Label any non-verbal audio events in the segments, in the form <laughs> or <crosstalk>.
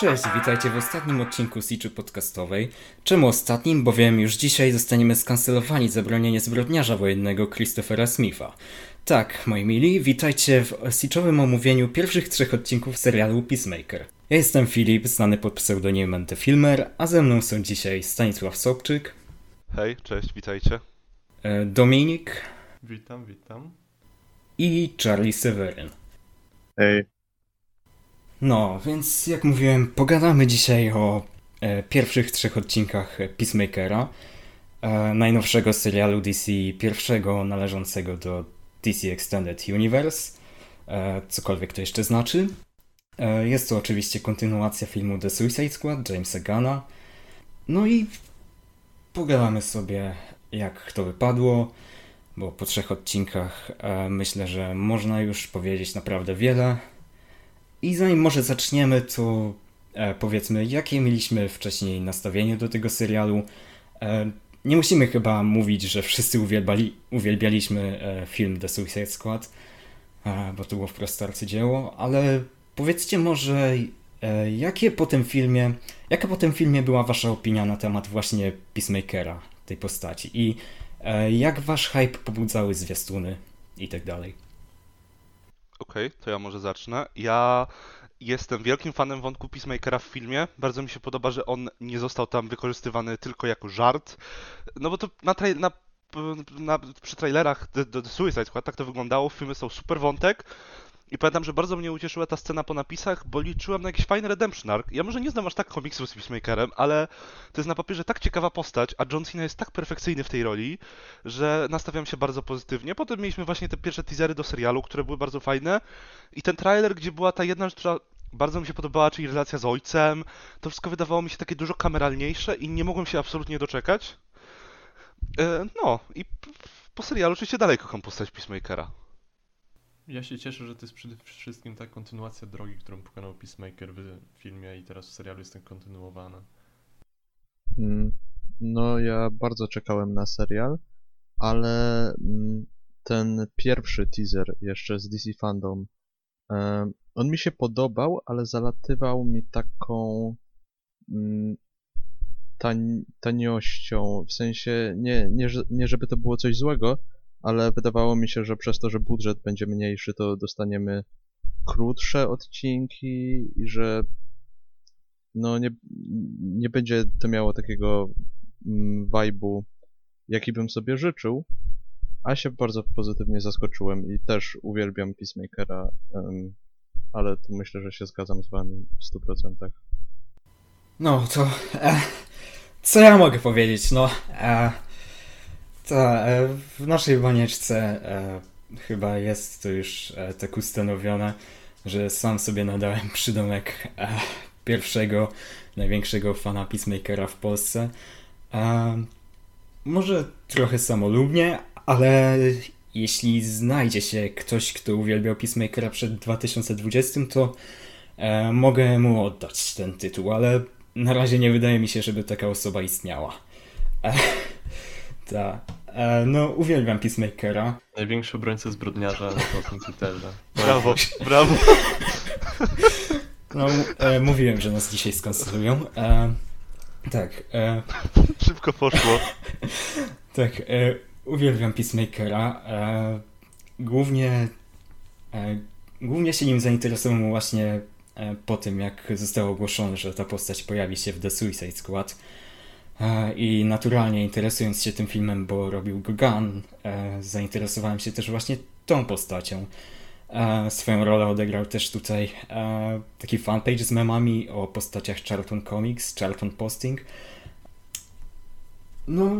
Cześć, witajcie w ostatnim odcinku Siczy Podcastowej. Czemu ostatnim? Bowiem już dzisiaj zostaniemy skancelowani za bronienie zbrodniarza wojennego Christophera Smitha. Tak, moi mili, witajcie w Siczowym omówieniu pierwszych trzech odcinków serialu Peacemaker. Ja jestem Filip, znany pod pseudonimem The Filmer, a ze mną są dzisiaj Stanisław Sobczyk, Hej, cześć, witajcie. e, Dominik Witam, witam. i Charlie Seweryn. Ej, No, więc jak mówiłem, pogadamy dzisiaj o e, pierwszych trzech odcinkach Peacemakera, e, najnowszego serialu DC, pierwszego należącego do DC Extended Universe, e, cokolwiek to jeszcze znaczy. E, jest to oczywiście kontynuacja filmu The Suicide Squad Jamesa Gunna. No i pogadamy sobie, jak to wypadło, bo po trzech odcinkach e, myślę, że można już powiedzieć naprawdę wiele. I zanim może zaczniemy, to e, powiedzmy, jakie mieliśmy wcześniej nastawienie do tego serialu. E, nie musimy chyba mówić, że wszyscy uwielbali, uwielbialiśmy e, film The Suicide Squad, e, bo to było wprost arcydzieło, ale powiedzcie może, e, jakie po tym filmie, jaka po tym filmie była wasza opinia na temat właśnie Peacemakera, tej postaci i e, jak wasz hype pobudzały zwiastuny i tak dalej. Okej, to ja może zacznę. Ja jestem wielkim fanem wątku Peacemakera w filmie. Bardzo mi się podoba, że on nie został tam wykorzystywany tylko jako żart. No bo to na, trai- na, na, przy trailerach The, The, Suicide Squad tak to wyglądało. W filmie są super wątek. I pamiętam, że bardzo mnie ucieszyła ta scena po napisach, bo liczyłem na jakiś fajny redemption arc. Ja może nie znam aż tak komiksów z Peacemakerem, ale to jest na papierze tak ciekawa postać, a John Cena jest tak perfekcyjny w tej roli, że nastawiam się bardzo pozytywnie. Potem mieliśmy właśnie te pierwsze teasery do serialu, które były bardzo fajne. I ten trailer, gdzie była ta jedna rzecz, która bardzo mi się podobała, czyli relacja z ojcem, to wszystko wydawało mi się takie dużo kameralniejsze i nie mogłem się absolutnie doczekać. E, no, i po serialu oczywiście dalej kocham postać Peacemakera. Ja się cieszę, że to jest przede wszystkim ta kontynuacja drogi, którą pokonał Peacemaker w filmie i teraz w serialu jest ten kontynuowana. mm, no ja bardzo czekałem na serial, ale mm, ten pierwszy teaser jeszcze z DC Fandom, on mi się podobał, ale zalatywał mi taką mm, tań, taniością, w sensie nie, nie, nie żeby to było coś złego, ale wydawało mi się, że przez to, że budżet będzie mniejszy, to dostaniemy krótsze odcinki i że no nie, nie będzie to miało takiego mm, vibe'u, jaki bym sobie życzył, a się bardzo pozytywnie zaskoczyłem i też uwielbiam Peacemakera, em, ale tu myślę, że się zgadzam z wami w 100%. No to. E, co ja mogę powiedzieć? No. E, ta, e, w naszej banieczce e, chyba jest to już e, tak ustanowione, że sam sobie nadałem przydomek pierwszego, największego fana Peacemakera w Polsce. Może trochę samolubnie, ale jeśli znajdzie się ktoś, kto uwielbiał Peacemakera przed 2020, to e, mogę mu oddać ten tytuł, ale na razie nie wydaje mi się, żeby taka osoba istniała. E, ta. E, no, uwielbiam Peacemakera. Największy obrońca zbrodniarza na polskim Twitterze. Brawo, brawo. No, e, mówiłem, że nas dzisiaj skancelują. E, tak, e, Szybko poszło. <laughs> tak, e, uwielbiam Peacemakera. E, głównie, e, głównie się nim zainteresowałem właśnie e, po tym, jak zostało ogłoszone, że ta postać pojawi się w The Suicide Squad. E, I naturalnie interesując się tym filmem, bo robił go Gunn, e, zainteresowałem się też właśnie tą postacią. E, swoją rolę odegrał też tutaj taki fanpage z memami o postaciach Charlton Comics, Charlton Posting. No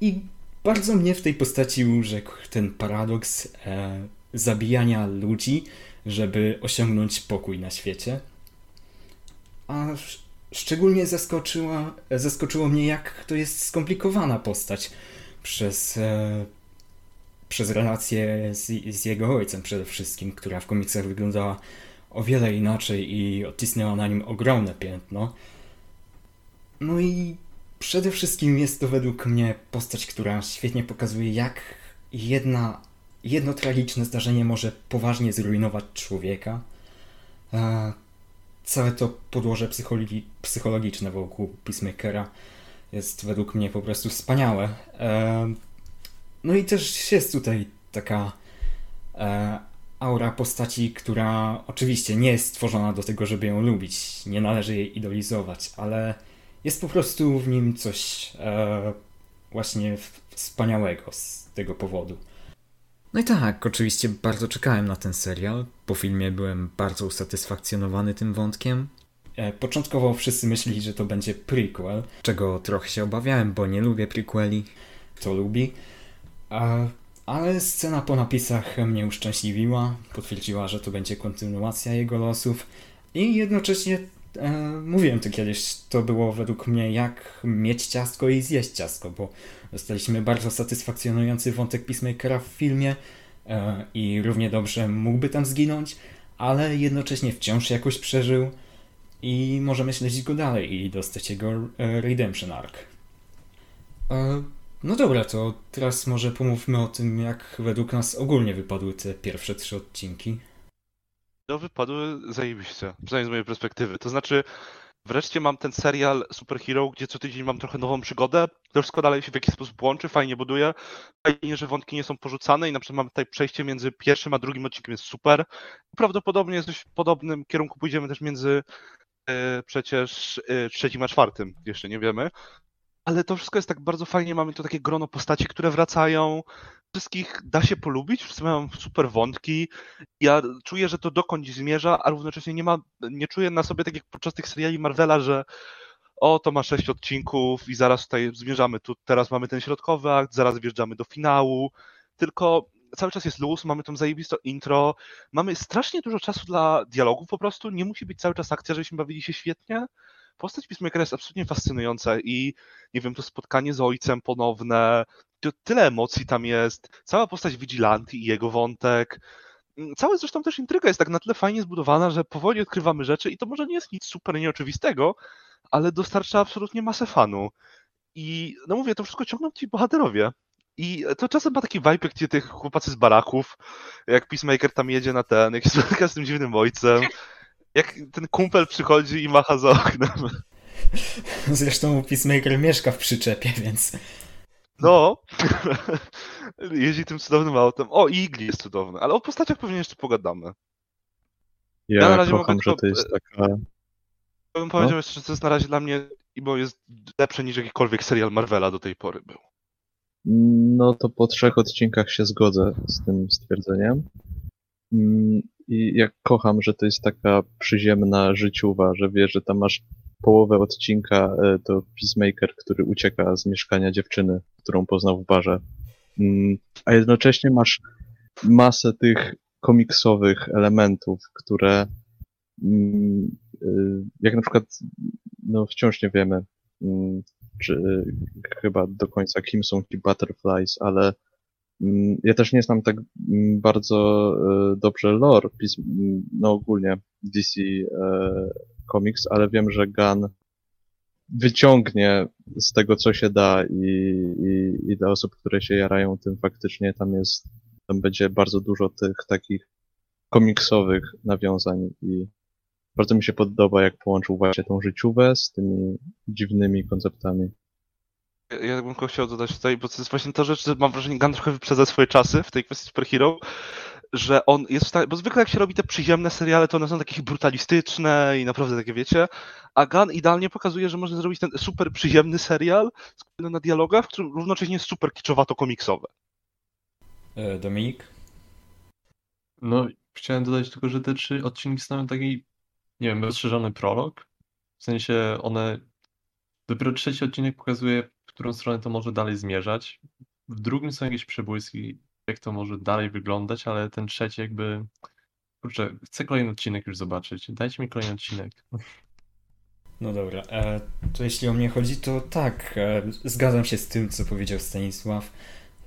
i bardzo mnie w tej postaci urzekł ten paradoks zabijania ludzi, żeby osiągnąć pokój na świecie. A sz- szczególnie zaskoczyła, zaskoczyło mnie, jak to jest skomplikowana postać przez, e, przez relację z, z jego ojcem przede wszystkim, która w komiksach wyglądała o wiele inaczej i odcisnęła na nim ogromne piętno. No i przede wszystkim jest to według mnie postać, która świetnie pokazuje, jak jedna, jedno tragiczne zdarzenie może poważnie zrujnować człowieka. E, całe to podłoże psychologi psychologiczne wokół Peacemakera jest według mnie po prostu wspaniałe. E, no i też jest tutaj taka e, aura postaci, która oczywiście nie jest stworzona do tego, żeby ją lubić, nie należy jej idolizować, ale jest po prostu w nim coś e, właśnie wspaniałego z tego powodu. No i tak, oczywiście bardzo czekałem na ten serial. Po filmie byłem bardzo usatysfakcjonowany tym wątkiem. E, początkowo wszyscy myśleli, że to będzie prequel, czego trochę się obawiałem, bo nie lubię prequeli. Kto lubi? Ale scena po napisach mnie uszczęśliwiła, potwierdziła, że to będzie kontynuacja jego losów i jednocześnie e, mówiłem to kiedyś, to było według mnie jak mieć ciastko i zjeść ciastko, bo dostaliśmy bardzo satysfakcjonujący wątek Peacemakera w filmie e, i równie dobrze mógłby tam zginąć, ale jednocześnie wciąż jakoś przeżył i możemy śledzić go dalej i dostać jego e, Redemption Arc. E, no dobra, to teraz może pomówmy o tym, jak według nas ogólnie wypadły te pierwsze trzy odcinki. No wypadły zajebiście, przynajmniej z mojej perspektywy. To znaczy, wreszcie mam ten serial Superhero, gdzie co tydzień mam trochę nową przygodę. To wszystko dalej się w jakiś sposób łączy, fajnie buduje. Fajnie, że wątki nie są porzucane i na przykład mamy tutaj przejście między pierwszym a drugim odcinkiem jest super. Prawdopodobnie jest w podobnym kierunku pójdziemy też między e, przecież e, trzecim a czwartym, jeszcze nie wiemy ale to wszystko jest tak bardzo fajnie, mamy tu takie grono postaci, które wracają, wszystkich da się polubić, wszyscy mają super wątki. Ja czuję, że to dokądś zmierza, a równocześnie nie ma, nie czuję na sobie tak jak podczas tych seriali Marvela, że o, to ma sześć odcinków i zaraz tutaj zmierzamy, tu teraz mamy ten środkowy akt, zaraz wjeżdżamy do finału, tylko cały czas jest luz, mamy tą zajebiste intro, mamy strasznie dużo czasu dla dialogów po prostu, nie musi być cały czas akcja, żebyśmy bawili się świetnie, postać Peacemakera jest absolutnie fascynująca i nie wiem, to spotkanie z ojcem ponowne, to tyle emocji tam jest, cała postać Vigilanti i jego wątek, mm, cała zresztą też intryga jest tak na tyle fajnie zbudowana, że powoli odkrywamy rzeczy i to może nie jest nic super nieoczywistego, ale dostarcza absolutnie masę fanu. I no mówię, to wszystko ciągną ci bohaterowie. I to czasem ma taki vibe ci tych chłopacy z baraków, jak Peacemaker tam jedzie na ten, jak się spotyka z tym dziwnym ojcem, <laughs> jak ten kumpel przychodzi i macha za oknem. <laughs> Zresztą Peacemaker mieszka w przyczepie, więc... No, <laughs> jeździ tym cudownym autem. O, Igli jest cudowny, ale o postaciach pewnie jeszcze pogadamy. Ja, ja na razie kocham, mogę że to jest taka... Ja bym powiedział no? jeszcze, że to jest na razie dla mnie, bo jest lepsze niż jakikolwiek serial Marvela do tej pory był. No to po trzech odcinkach się zgodzę z tym stwierdzeniem. I jak kocham, że to jest taka przyziemna życiowa, że wiesz, że tam masz połowę odcinka e, to Peacemaker, który ucieka z mieszkania dziewczyny, którą poznał w barze. Mm, a jednocześnie masz masę tych komiksowych elementów, które mm, e, jak na przykład no wciąż nie wiemy mm, czy chyba do końca kim są ci Butterflies, ale ja też nie znam tak bardzo e, dobrze lore, no ogólnie DC Comics, ale wiem, że Gun wyciągnie z tego, co się da i, i, i dla osób, które się jarają tym faktycznie tam jest, tam będzie bardzo dużo tych takich komiksowych nawiązań i bardzo mi się podoba, jak połączył właśnie tą życiówę z tymi dziwnymi konceptami. Ja bym chciał dodać tutaj, bo to jest właśnie ta rzecz, że mam wrażenie, Gun trochę wyprzedza swoje czasy w tej kwestii superhero, że on jest w stanie, bo zwykle jak się robi te przyziemne seriale, to one są takie brutalistyczne i naprawdę takie, wiecie, a Gun idealnie pokazuje, że można zrobić ten super przyziemny serial skupiony na dialogach, który równocześnie jest super kiczowato-komiksowe. E, Dominik? No, chciałem dodać tylko, że te trzy odcinki stanowią taki, nie wiem, rozszerzony prolog. W sensie one, dopiero trzeci odcinek pokazuje, w którą stronę to może dalej zmierzać. W drugim są jakieś przebłyski jak to może dalej wyglądać, ale ten trzeci jakby... Kurczę, chcę kolejny odcinek już zobaczyć. Dajcie mi kolejny odcinek. No dobra, e, to jeśli o mnie chodzi, to tak, e, zgadzam się z tym, co powiedział Stanisław.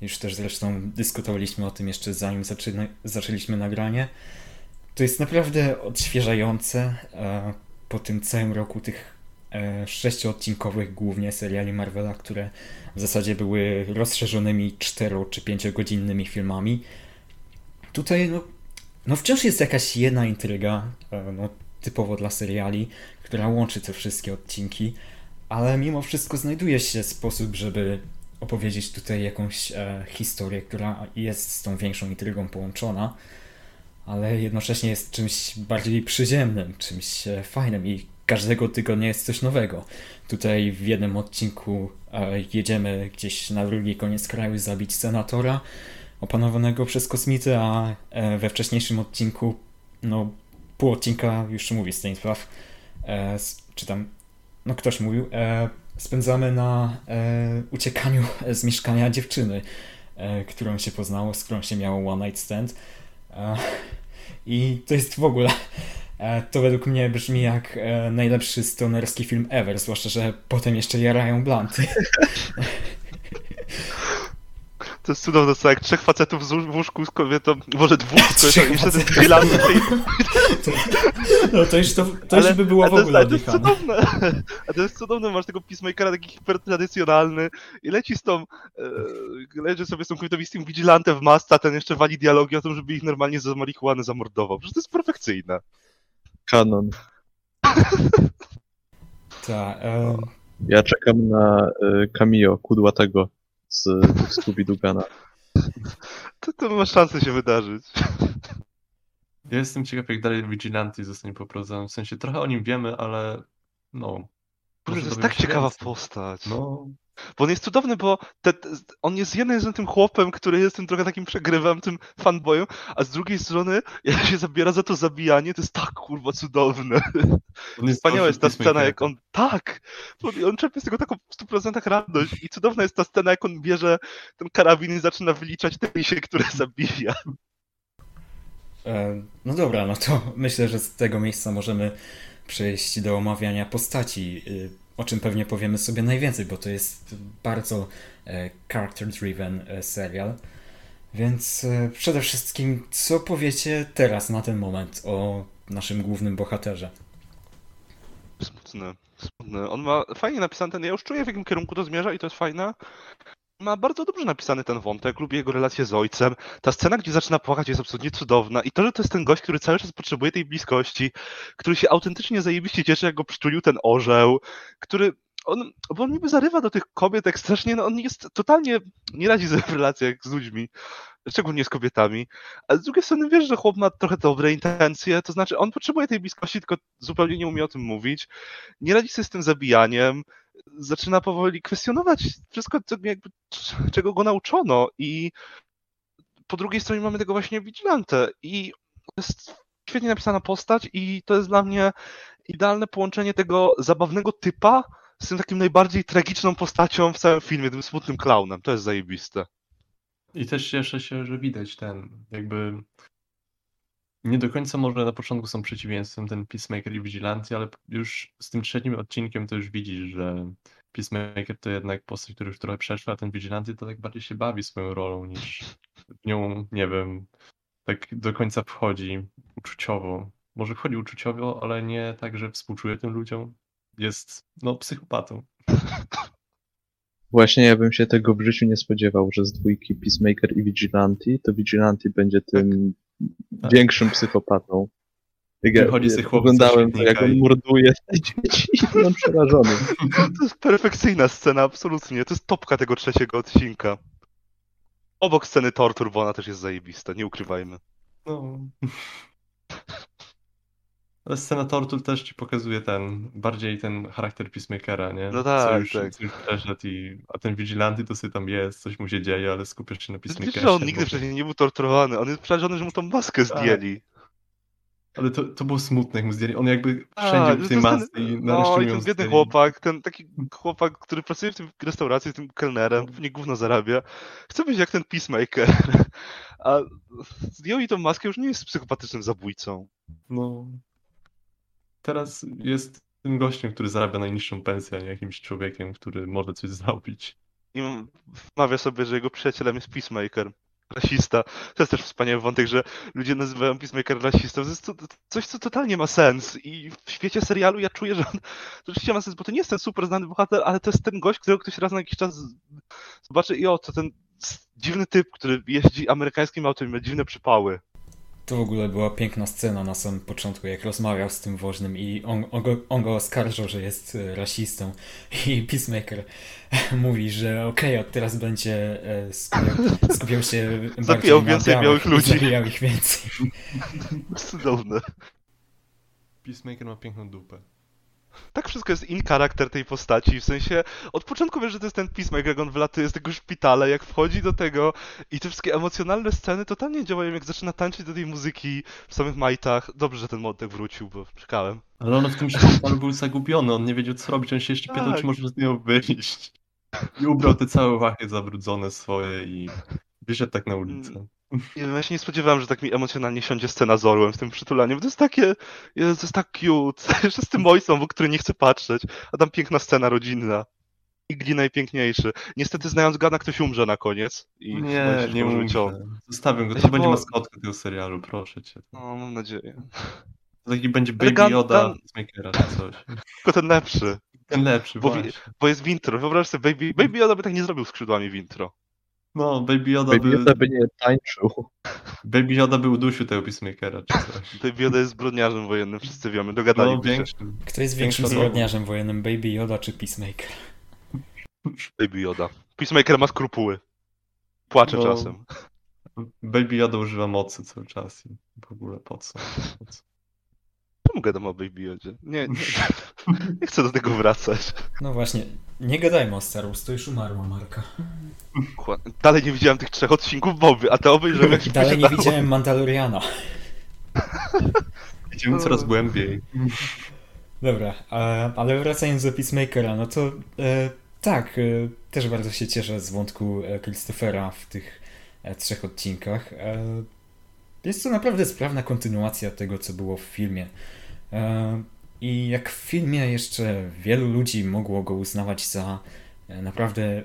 Już też zresztą dyskutowaliśmy o tym jeszcze zanim zaczyna, zaczęliśmy nagranie. To jest naprawdę odświeżające e, po tym całym roku tych sześcioodcinkowych głównie seriali Marvela, które w zasadzie były rozszerzonymi cztero czy pięciogodzinnymi filmami. Tutaj no, no wciąż jest jakaś jedna intryga, e, no, typowo dla seriali, która łączy te wszystkie odcinki, ale mimo wszystko znajduje się sposób, żeby opowiedzieć tutaj jakąś e, historię, która jest z tą większą intrygą połączona, ale jednocześnie jest czymś bardziej przyziemnym, czymś e, fajnym i każdego tygodnia jest coś nowego. Tutaj w jednym odcinku jedziemy gdzieś na drugi koniec kraju zabić senatora opanowanego przez kosmity, a e, we wcześniejszym odcinku, no pół odcinka już mówi Stanisław, e, czy tam, no ktoś mówił, e, spędzamy na e, uciekaniu z mieszkania dziewczyny, e, którą się poznało, z którą się miało one night stand. E, I to jest w ogóle, to według mnie brzmi jak e, najlepszy stonerski film ever, zwłaszcza, że potem jeszcze jarają blanty. To jest cudowne, co jak trzech facetów w łóżku z kobietą, może dwóch z kobietą, i tej... No to już, to, to już Ale- by było w ogóle ale to jest cudowne. <laughs> A to jest cudowne, masz tego Peacemakera taki hipertradycjonalny i leci z tą, e, leży sobie z tą kobietą i z tym w masce, a ten jeszcze wali dialogi o tym, żeby ich normalnie za marihuanę zamordował. Przecież to jest perfekcyjne. Kanon. <laughs> Tak, e, Ja czekam na y, cameo kudłatego z Scooby-Doogana. To, to ma szansę się wydarzyć. <laughs> Ja jestem ciekaw, jak dalej Vigilante zostanie poprowadzony. W sensie trochę o nim wiemy, ale no. Kurde, to jest tak się ciekawa więcej. postać. No, Bo on jest cudowny, bo te, te, on jest z jednej strony tym chłopem, który jest tym trochę takim przegrywem, tym fanboyem, a z drugiej strony, jak się zabiera za to zabijanie, to jest tak kurwa cudowne. <laughs> on jest Wspaniała jest ta scena, jak Peacemaker. on. Tak! On, on czerpie z tego taką w 100% radość. I cudowna jest ta scena, jak on bierze ten karabin i zaczyna wyliczać te misie, które <laughs> zabija. E, No dobra, no to myślę, że z tego miejsca możemy przejść do omawiania postaci, y, o czym pewnie powiemy sobie najwięcej, bo to jest bardzo e, character-driven e, serial. Więc e, przede wszystkim, co powiecie teraz na ten moment o naszym głównym bohaterze? Smutny, smutny. On ma fajnie napisany ten. Ja już czuję, w jakim kierunku to zmierza i to jest fajne. Ma bardzo dobrze napisany ten wątek, lubię jego relację z ojcem. Ta scena, gdzie zaczyna płakać, jest absolutnie cudowna. I to, że to jest ten gość, który cały czas potrzebuje tej bliskości, który się autentycznie zajebiście cieszy, jak go przytulił ten orzeł, który. On, bo on niby zarywa do tych kobiet tak strasznie, no on jest totalnie, nie radzi sobie w relacjach z ludźmi, szczególnie z kobietami. A z drugiej strony wiesz, że chłop ma trochę dobre intencje, to znaczy on potrzebuje tej bliskości, tylko zupełnie nie umie o tym mówić. Nie radzi sobie z tym zabijaniem. Zaczyna powoli kwestionować wszystko, jakby, czego go nauczono. I po drugiej stronie mamy tego właśnie Vigilante. I to jest świetnie napisana postać i to jest dla mnie idealne połączenie tego zabawnego typa z tym takim najbardziej tragiczną postacią w całym filmie, tym smutnym klaunem. To jest zajebiste. I też cieszę się, że widać ten, jakby nie do końca może na początku są przeciwieństwem ten Peacemaker i Vigilante, ale już z tym trzecim odcinkiem to już widzisz, że Peacemaker to jednak postać, która już trochę przeszła, a ten Vigilante to tak bardziej się bawi swoją rolą niż w nią, nie wiem, tak do końca wchodzi uczuciowo. Może wchodzi uczuciowo, ale nie tak, że współczuje tym ludziom. Jest, no, psychopatą. Właśnie ja bym się tego w życiu nie spodziewał, że z dwójki Peacemaker i Vigilante, to Vigilante będzie tym Tak. Większym psychopatą. Jak ja, Wychodzi z tych ja chłopców oglądałem to, jak on morduje te <laughs> dzieci i byłem przerażony. To jest perfekcyjna scena, absolutnie. To jest topka tego trzeciego odcinka. Obok sceny tortur, bo ona też jest zajebista, nie ukrywajmy. No. Ale scena tortur też ci pokazuje ten, bardziej ten charakter Peacemakera, nie? No tak, co już, tak. Co już przeszedł i, a ten Vigilanty to sobie tam jest, coś mu się dzieje, ale skupiasz się na Wiesz, Peacemakerze. że on bo- nigdy wcześniej nie był torturowany. On jest przerażony, że mu tą maskę Tak. zdjęli. Ale to, to było smutne, jak mu zdjęli. On jakby A, wszędzie w że tej masce ten- i No nareszcie i ją ten biedny zdjęli. chłopak, ten taki chłopak, który pracuje w tym restauracji, tym kelnerem, pewnie gówno zarabia. Chce być jak ten Peacemaker. <laughs> A zdjął i tą maskę już nie jest psychopatycznym zabójcą. No. Teraz jest tym gościem, który zarabia najniższą pensję, a nie jakimś człowiekiem, który może coś <laughs> zrobić. I wmawia sobie, że jego przyjacielem jest Peacemaker. Rasista. To jest też wspaniały wątek, że ludzie nazywają Peacemaker rasistą. To jest coś, co totalnie ma sens. I w świecie serialu ja czuję, że on rzeczywiście ma sens, bo to nie jest ten super znany bohater, ale to jest ten gość, którego ktoś raz na jakiś czas zobaczy i o, to ten dziwny typ, który jeździ amerykańskim autem i ma dziwne przypały. To w ogóle była piękna scena na samym początku, jak rozmawiał z tym woźnym i on, on, go, on go oskarżał, że jest e, rasistą i Peacemaker <laughs> mówi, że okej, od teraz będzie e, skupiał, skupiał się <laughs> bardziej Zabijał więcej białych i ludzi. Zabijał ich więcej. <laughs> Cudowne. Peacemaker ma piękną dupę. Tak wszystko jest in charakter tej postaci, w sensie od początku wiesz, że to jest ten Peacemaker, jak on wylatuje z tego szpitala, jak wchodzi do tego i te wszystkie emocjonalne sceny totalnie działają, jak zaczyna tańczyć do tej muzyki w samych majtach. Dobrze, że ten motek wrócił, bo czekałem. Ale on w tym szpitalu <laughs> był zagubiony, on nie wiedział co robić, on się jeszcze pytał, Tak. czy może z niego wyjść. I ubrał te całe łachy zabrudzone swoje i wyszedł tak na ulicę. <laughs> Ja się nie spodziewałem, że tak mi emocjonalnie siądzie scena z Orłem w tym przytulaniu, bo to jest takie, to jest tak cute, <laughs> jeszcze z tym ojcem, w który nie chce patrzeć, a tam piękna scena rodzinna. I Gli najpiękniejszy. Niestety znając Gana ktoś umrze na koniec. I Nie, nie umrze. ciąg. Zostawię go, Ja to się będzie bo- maskotka tego serialu, proszę cię. No, mam nadzieję. To taki będzie Baby Yoda Gun- Peacemakera czy coś. Tylko ten lepszy, Ten lepszy, Bo właśnie. bo jest w intro. Wyobraź sobie, Baby, Baby Yoda by tak nie zrobił skrzydłami w intro. No, Baby Yoda Baby by... Yoda by nie tańczył. Baby Yoda by udusił tego Peacemakera czy coś. Baby Yoda jest zbrodniarzem wojennym, wszyscy wiemy, No, dogadaliśmy się. Kto jest większym zbrodniarzem wojennym, Baby Yoda czy Peacemaker? Baby Yoda. Peacemaker ma skrupuły. Płacze No. czasem. Baby Yoda używa mocy cały czas i w ogóle po co? Po co? Czemu gadam o Baby Yodzie? Nie, nie, <laughs> nie chcę do tego wracać. No właśnie, nie gadajmy o Star Wars, to już umarła marka. Dalej nie widziałem tych trzech odcinków Boby, a te obejrzałem jak Dalej nie widziałem Mandaloriana. <laughs> Idziemy coraz głębiej. Dobra, ale wracając do Peacemakera, no to e, tak, e, też bardzo się cieszę z wątku e, Christophera w tych e, trzech odcinkach. Jest to naprawdę sprawna kontynuacja tego, co było w filmie. E, I jak w filmie jeszcze wielu ludzi mogło go uznawać za e, naprawdę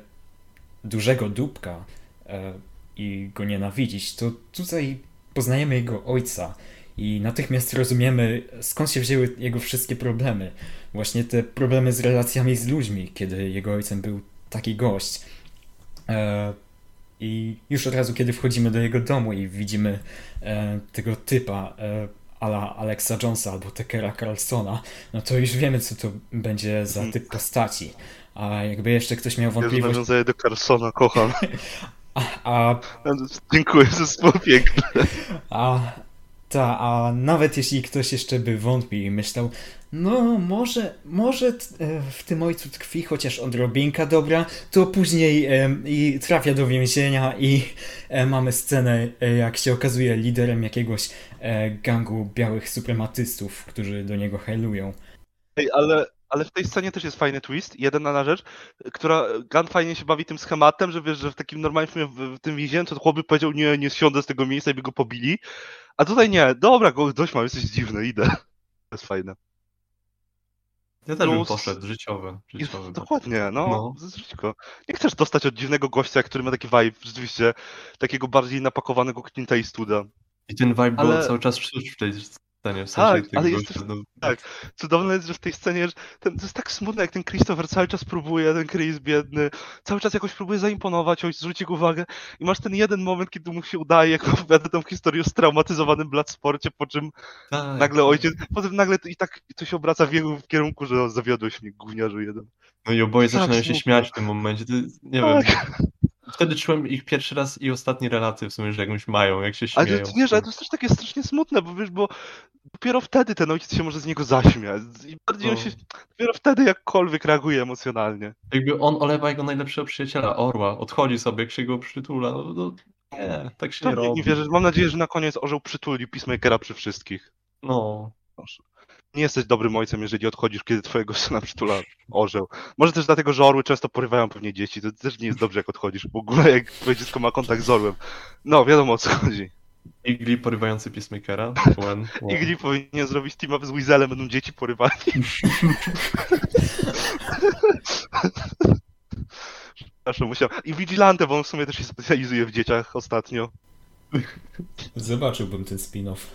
dużego dupka e, i go nienawidzić, to tutaj poznajemy jego ojca i natychmiast rozumiemy, skąd się wzięły jego wszystkie problemy. Właśnie te problemy z relacjami z ludźmi, kiedy jego ojcem był taki gość. I już od razu, kiedy wchodzimy do jego domu i widzimy tego typa, ala Alexa Jonesa albo Tekera Carlsona, no to już wiemy, co to będzie za Mhm. typ postaci. A jakby jeszcze ktoś miał Ja wątpliwość... nawiązuję do Carsona, kocham. <laughs> A, a Dziękuję, to było piękne. A ta, a nawet jeśli ktoś jeszcze by wątpił i myślał, no może, może e, w tym ojcu tkwi chociaż odrobinka dobra, to później em, i trafia do więzienia i e, mamy scenę, e, jak się okazuje liderem jakiegoś e, gangu białych suprematystów, którzy do niego hejlują. Ej, ale, ale w tej scenie też jest fajny twist, jedna rzecz, która Gun fajnie się bawi tym schematem, że wiesz, że w takim normalnym filmie w, w tym więzieniu to chłop by powiedział, nie, nie siądę z tego miejsca i by go pobili, a tutaj nie, dobra, go dość mam, jesteś dziwny, idę. To jest fajne. Ja też bym poszedł, życiowe. I, życiowe dokładnie, no, No. no. żyćko. Nie chcesz dostać od dziwnego gościa, który ma taki vibe, rzeczywiście, takiego bardziej napakowanego Clint Eastwooda. I ten vibe Ale- był cały czas czuć w tej scenie, w sensie Tak, ale jest- no, tak. Cudowne jest, że w tej scenie, że ten, to jest tak smutne, jak ten Christopher cały czas próbuje, ten Chris biedny, cały czas jakoś próbuje zaimponować, ojciec zwróci jego uwagę i masz ten jeden moment, kiedy mu się udaje, jak <laughs> opowiada tą historię o straumatyzowanym Bloodsporcie, po czym tak, nagle ojciec, potem nagle to, i tak to się obraca w jego kierunku, że zawiodłeś mnie, gówniarzu jeden. No i oboje Tak, zaczynają się smutne. śmiać w tym momencie. To, nie Tak. wiem. <laughs> Wtedy czułem ich pierwszy raz i ostatni relacje w sumie, że jakąś mają, jak się Ale śmieją. to, wiesz, ale to jest też takie strasznie smutne, bo wiesz, bo dopiero wtedy ten ojciec się może z niego zaśmiać i bardziej on No. się, dopiero wtedy jakkolwiek reaguje emocjonalnie. Jakby on olewa jego najlepszego przyjaciela, Orła, odchodzi sobie, jak się go przytula. No, no, nie, tak się nie Czemu robi. nie wierzysz? Mam nadzieję, że na koniec orzeł przytuli Peacemakera przy wszystkich. No, Proszę. Nie jesteś dobrym ojcem, jeżeli odchodzisz, kiedy twojego syna przytula orzeł. Może też dlatego, że orły często porywają pewnie dzieci. To też nie jest dobrze, jak odchodzisz. W ogóle, jak twoje dziecko ma kontakt z orłem. No, wiadomo o co chodzi. Igli porywający Peacemakera. When. Igli powinien zrobić team up z Weaselem, będą dzieci porywani. <laughs> Przepraszam, musiałem. I Vigilante, bo on w sumie też się specjalizuje w dzieciach ostatnio. Zobaczyłbym ten spin-off.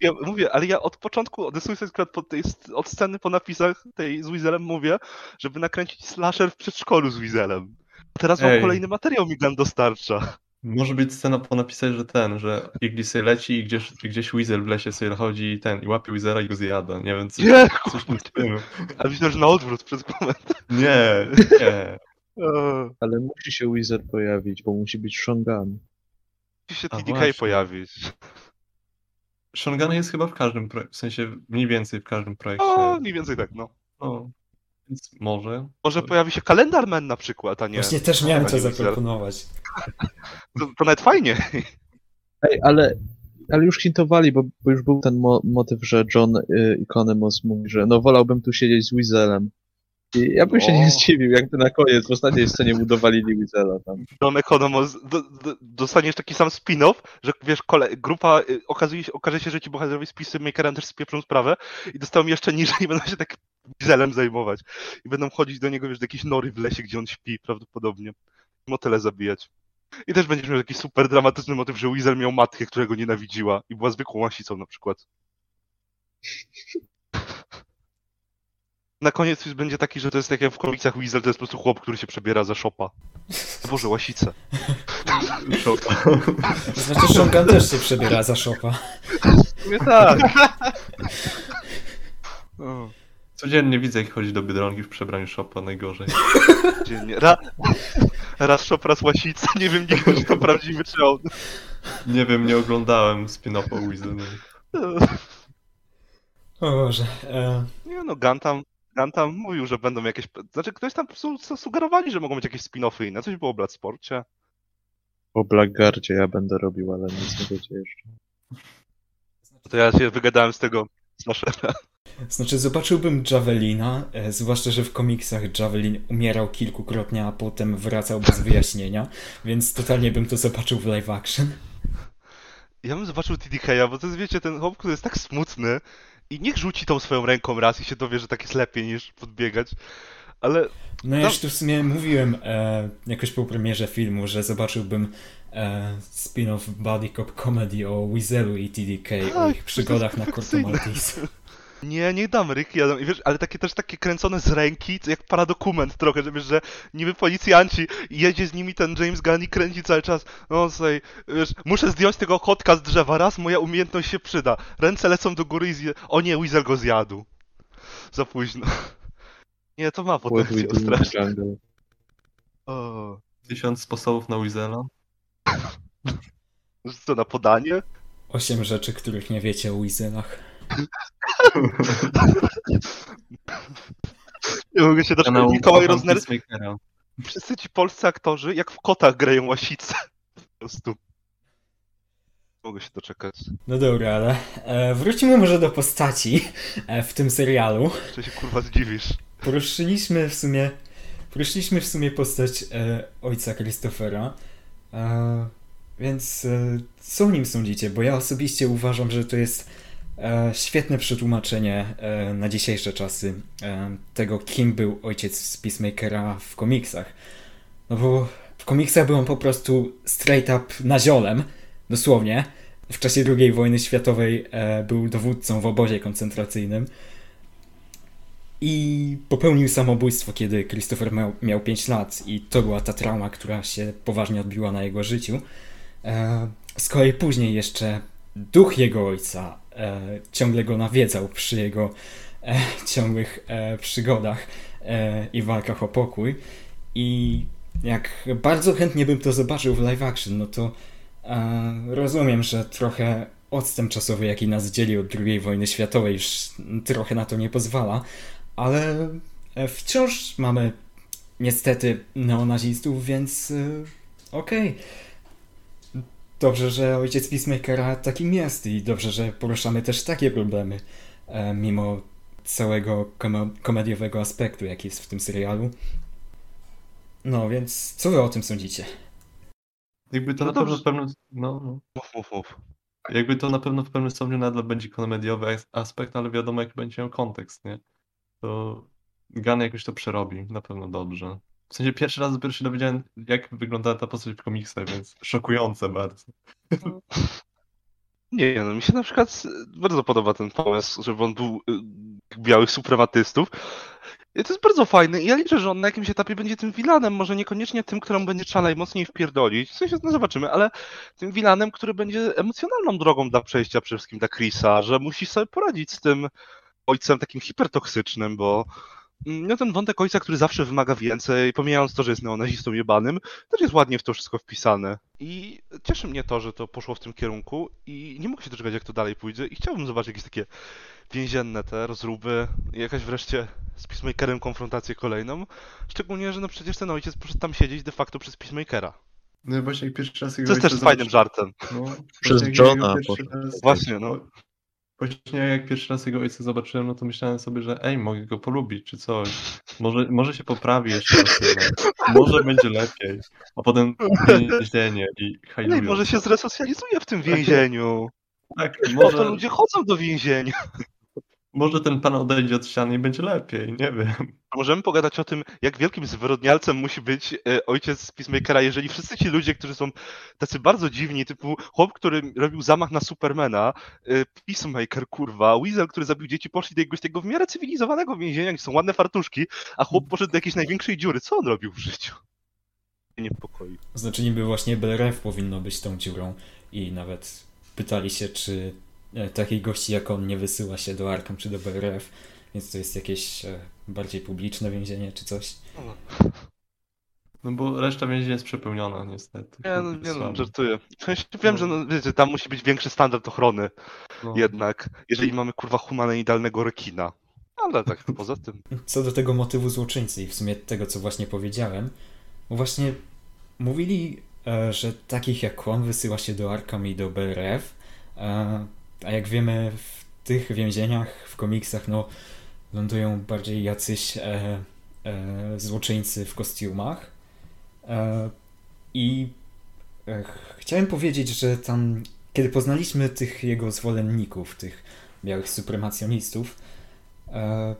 Ja mówię, ale ja od początku, od The Suicide Squad, po tej, od sceny po napisach tej z Weaselem mówię, żeby nakręcić slasher w przedszkolu z Weaselem. A teraz mam Ej. kolejny materiał mi Gun dostarcza. Może być scena po napisach, że ten, że Igli sobie leci i gdzieś, gdzieś Weasel w lesie sobie chodzi i ten, i łapie Weasela i go zjada. Nie wiem, co, Nie, coś w tym stylu. A myślę, że na odwrót przez moment. Nie, nie. <laughs> Ale musi się Wizard pojawić, bo musi być Shongan. Musi się A TDK pojawić. Shongany jest chyba w każdym projekcie, w sensie mniej więcej w każdym projekcie. O, mniej więcej tak, no. No, więc może. Może pojawi się kalendarman na przykład, a nie. Właśnie też miałem Wizard. zaproponować. <laughs> To, to nawet fajnie. Ej, ale, ale już hintowali, bo, bo już był ten mo motyw, że John y, Economos mówi, że no wolałbym tu siedzieć z Weaselem. I ja bym się O. nie zdziwił, jakby na koniec w ostatniej scenie mu dowalili Weasela tam. John Economos, do, do, dostaniesz taki sam spin-off, że wiesz, kole, grupa, y, okazuje się, okaże się, że ci bohaterowie z Peacemakerem też spieprzą sprawę i dostają jeszcze niżej i <laughs> będą się tak dieselem zajmować. I będą chodzić do niego, wiesz, do jakiejś nory w lesie, gdzie on śpi prawdopodobnie. Motyle zabijać. I też będziesz miał taki super dramatyczny motyw, że Weasel miał matkę, która go nienawidziła i była zwykłą łasicą na przykład. Na koniec już będzie taki, że to jest tak jak w komiksach Weasel, to jest po prostu chłop, który się przebiera za szopa. Boże, łasice. To znaczy Shongan też się przebiera za szopa. Nie tak. O, Codziennie widzę, jak chodzi do Biedronki w przebraniu szopa, najgorzej. dziennie. Ra, raz szop, raz łasica. Nie wiem nigdy, czy to prawdziwy czy on. Nie wiem, nie oglądałem spin-offa Weasel. O Boże. E, Nie no, Gantam, Gantam mówił, że będą jakieś... Znaczy, ktoś tam su- su- sugerowali, że mogą być jakieś spin-offy inne. Coś było o Bloodsporcie. Po Blackguardzie ja będę robił, ale nic nie wiecie jeszcze. To ja się wygadałem z tego Slashera. znaczy zobaczyłbym Javelina, e, zwłaszcza, że w komiksach Javelin umierał kilkukrotnie, a potem wracał bez wyjaśnienia, więc totalnie bym to zobaczył w live action. Ja bym zobaczył TDK-a, bo to jest, wiecie, ten chłop, który jest tak smutny i niech rzuci tą swoją ręką raz i się dowie, że tak jest lepiej niż podbiegać. Ale No ja już tu w sumie mówiłem e, jakoś po premierze filmu, że zobaczyłbym e, spin-off Buddy Cop Comedy o Weaselu i TDK, o Tak, ich przygodach na Corto. Maltese. <laughs> Nie, nie dam Ricky Adam. I wiesz, ale takie też takie kręcone z ręki, co jak paradokument trochę, że wiesz, że niby policjanci i jedzie z nimi ten James Gunn i kręci cały czas. No słuchaj, wiesz, muszę zdjąć tego kotka z drzewa, raz moja umiejętność się przyda. Ręce lecą do góry i zje... O nie, Weasel go zjadł. Za późno. Nie, to ma potencjał straszny. O, Tysiąc sposobów na Weasela. <laughs> co, na podanie? Osiem rzeczy, których nie wiecie o Weaselach. Nie mogę się doczekać. Kanał Mikołaj Rozner. Wszyscy ci polscy aktorzy jak w kotach grają łasice. Po prostu. Mogę się doczekać. No dobra, ale e, wróćmy może do postaci e, w tym serialu. Czy się kurwa zdziwisz? Poruszyliśmy w sumie, poruszyliśmy w sumie postać e, ojca Christophera, e, więc e, co o nim sądzicie? Bo ja osobiście uważam, że to jest e, świetne przetłumaczenie e, na dzisiejsze czasy e, tego, kim był ojciec z Peacemakera w komiksach. No bo w komiksach był on po prostu straight up naziolem, dosłownie. W czasie II wojny światowej e, był dowódcą w obozie koncentracyjnym. I popełnił samobójstwo, kiedy Christopher miał, miał 5 lat, i to była ta trauma, która się poważnie odbiła na jego życiu. E, z kolei później jeszcze duch jego ojca e, ciągle go nawiedzał przy jego e, ciągłych e, przygodach e, i walkach o pokój. I jak bardzo chętnie bym to zobaczył w live action, no to e, rozumiem, że trochę odstęp czasowy, jaki nas dzieli od II wojny światowej, już trochę na to nie pozwala, ale e, wciąż mamy niestety neonazistów, więc e, okej. Dobrze, że ojciec Peacemakera takim jest i dobrze, że poruszamy też takie problemy, e, mimo całego komo- komediowego aspektu, jaki jest w tym serialu. No, więc co wy o tym sądzicie? Jakby to No na pewno dobrze. w pewnym... No, no. Mów, mów, mów. Jakby to na pewno w pewnym stopniu nadal będzie komediowy as- aspekt, ale wiadomo jak będzie miał kontekst, nie? To Gunn jakoś to przerobi, na pewno dobrze. W sensie pierwszy raz dopiero się dowiedziałem, jak wyglądała ta postać w komiksach, więc szokujące bardzo. Nie, no mi się na przykład bardzo podoba ten pomysł, żeby on był y, białych suprematystów. I to jest bardzo fajne i ja liczę, że on na jakimś etapie będzie tym vilanem, może niekoniecznie tym, któremu będzie trzeba najmocniej wpierdolić, w sensie no zobaczymy, ale tym vilanem, który będzie emocjonalną drogą dla przejścia przede wszystkim dla Chrisa, że musi sobie poradzić z tym ojcem takim hipertoksycznym, bo no ten wątek ojca, który zawsze wymaga więcej, pomijając to, że jest neonazistą jebanym, też jest ładnie w to wszystko wpisane. I cieszy mnie to, że to poszło w tym kierunku i nie mogę się doczekać, jak to dalej pójdzie i chciałbym zobaczyć jakieś takie więzienne te rozruby i jakaś wreszcie z Peacemakerem konfrontację kolejną. Szczególnie, że no przecież ten ojciec poszedł tam siedzieć de facto przez Peacemakera. No i właśnie jak pierwszy raz jego Co jest ojca też fajnym żartem. No, Przez właśnie jak Johna jego pierwszy poszedł. raz- Właśnie, no. Właśnie jak pierwszy raz jego ojca zobaczyłem, no to myślałem sobie, że ej, mogę go polubić, czy coś. Może, może się poprawi jeszcze. Może będzie lepiej. A potem więzienie i No i może się zresocjalizuje w tym więzieniu. Tak, Może to może, ludzie chodzą do więzienia. może ten pan odejdzie od ściany i będzie lepiej, nie wiem. Możemy pogadać o tym, jak wielkim zwyrodnialcem musi być e, ojciec z Peacemakera, jeżeli wszyscy ci ludzie, którzy są tacy bardzo dziwni, typu chłop, który robił zamach na Supermana, e, Peacemaker, kurwa, Weasel, który zabił dzieci, poszli do jakiegoś tego w miarę cywilizowanego więzienia, gdzie są ładne fartuszki, a chłop poszedł do jakiejś największej dziury. Co on robił w życiu? Niepokoi. Znaczy niby właśnie BRF powinno być tą dziurą i nawet pytali się, czy e, takich gości jak on nie wysyła się do Arkham czy do BRF, więc to jest jakieś bardziej publiczne więzienie czy coś. No bo reszta więzienia jest przepełniona niestety. Nie, no, nie no, żartuję. Wiem, że no, wiecie, tam musi być większy standard ochrony No. jednak, jeżeli mamy kurwa humanoidalnego rekina. Ale tak <laughs> poza tym. Co do tego motywu złoczyńcy i w sumie tego, co właśnie powiedziałem, bo właśnie mówili, e, że takich jak on wysyła się do Arkham i do BRF, e, a jak wiemy w tych więzieniach, w komiksach, no lądują bardziej jacyś e, e, złoczyńcy w kostiumach. E, I e, ch- chciałem powiedzieć, że tam, kiedy poznaliśmy tych jego zwolenników, tych białych supremacjonistów, e,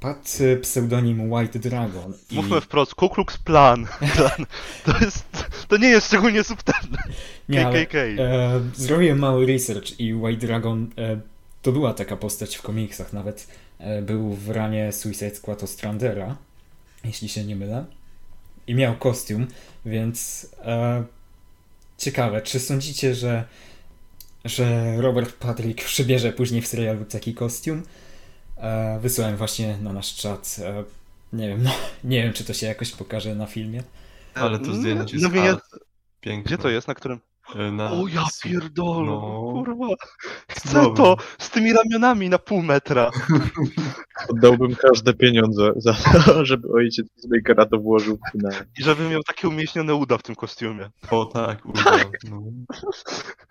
padł pseudonim White Dragon. I... Mówmy wprost, Ku Klux Plan. Plan. To jest, to nie jest szczególnie subtelne. Nie, KKK. e, zrobiłem mały research i White Dragon to była taka postać w komiksach, nawet był w ranie Suicide Squad Ostrandera, jeśli się nie mylę. I miał kostium, więc e, ciekawe, czy sądzicie, że, że Robert Patrick przybierze później w serialu taki kostium? E, wysłałem właśnie na nasz czat. E, nie wiem, <laughs> no, nie wiem, czy to się jakoś pokaże na filmie. Ale to zdjęcie No, jest no, hard. Piękne. Gdzie to jest? Na którym? E, Na... O ja pierdolę, No. kurwa. Chcę to z tymi ramionami na pół metra. <laughs> Oddałbym każde pieniądze za to, żeby ojciec Peacemakera to włożył w finale. I żebym miał takie umieśnione uda w tym kostiumie. O tak, uda. No.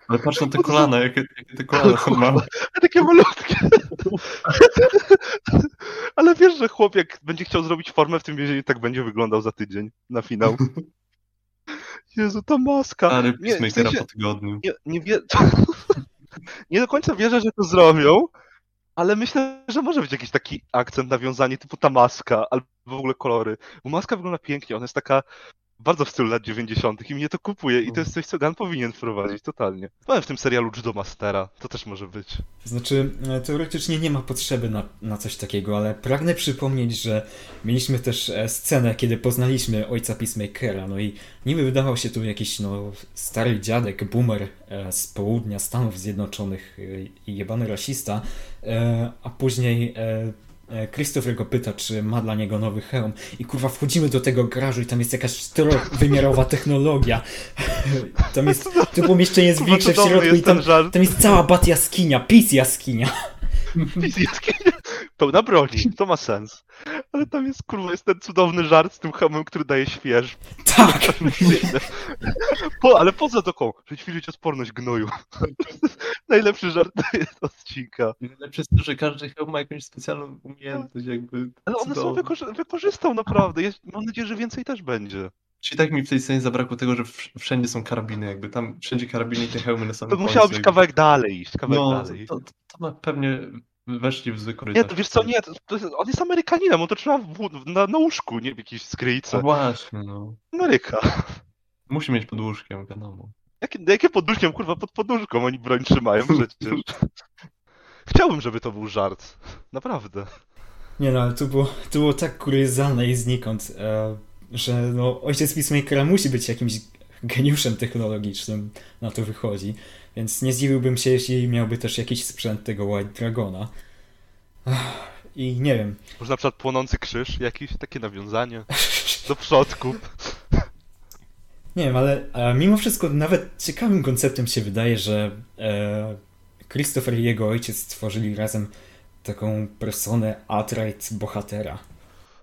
Ale patrz na te kolana, jakie, jakie te kolana są małe. <laughs> Takie malutkie. <laughs> Ale wiesz, że chłop jak będzie chciał zrobić formę w tym więzieniu, tak będzie wyglądał za tydzień na finał. Jezu, ta maska. Stary w Peacemakera sensie- po tygodniu. nie, nie, wie... <laughs> nie do końca wierzę, że to zrobią, ale myślę, że może być jakiś taki akcent, nawiązanie typu ta maska, albo w ogóle kolory. Bo maska wygląda pięknie, ona jest taka bardzo w stylu lat 90. i mnie to kupuje i to jest coś, co Gun powinien wprowadzić, totalnie. Powiem w tym serialu Judo Mastera, to też może być. Znaczy, e, teoretycznie nie ma potrzeby na, na coś takiego, ale pragnę przypomnieć, że mieliśmy też e, scenę, kiedy poznaliśmy ojca Peacemakera, no i niby wydawał się tu jakiś, no, stary dziadek, boomer e, z południa Stanów Zjednoczonych i jebany rasista, a później Christopher go pyta, czy ma dla niego nowy hełm i kurwa wchodzimy do tego garażu i tam jest jakaś czterowymiarowa technologia. Tam jest, <laughs> to pomieszczenie jest większe w środku i tam tam jest cała bat jaskinia, pis jaskinia. <laughs> Jaskinia pełna broni, to ma sens. Ale tam jest, kurwa, jest ten cudowny żart z tym hamem, który daje śwież. Tak! <laughs> Po, ale poza taką, że ćwiczyć odporność gnoju. <laughs> Najlepszy żart jest odcinka. Najlepsze jest to, że każdy hełm ma jakąś specjalną umiejętność, jakby. Ale one są wykorzy- wykorzystał naprawdę. Jest, mam nadzieję, że więcej też będzie. Czy tak mi w tej scenie zabrakło tego, że wsz- wszędzie są karabiny, jakby tam wszędzie karabiny i te hełmy na samym To musiało być kawałek dalej iść, kawałek No, dalej. to, to, to ma pewnie weszli w zły Nie, korytarz. to wiesz co, nie, to, to, jest- on jest Amerykaninem, on to trzyma w, na, na łóżku, nie w jakiejś No skryjce. właśnie, no. Ameryka. Musi mieć pod łóżkiem, wiadomo. Jakie, jakie poduszkiem, kurwa, pod poduszką oni broń trzymają przecież. <laughs> Chciałbym, żeby to był żart. Naprawdę. Nie no, ale to było, to było tak kuriozalne i znikąd, e, że no, ojciec Peacemakera musi być jakimś geniuszem technologicznym, na to wychodzi. Więc nie zdziwiłbym się, jeśli miałby też jakiś sprzęt tego White Dragona. I nie wiem. Może na przykład płonący krzyż, jakieś takie nawiązanie <laughs> do przodków. Nie wiem, ale mimo wszystko nawet ciekawym konceptem się wydaje, że e, Christopher i jego ojciec stworzyli razem taką personę outright bohatera.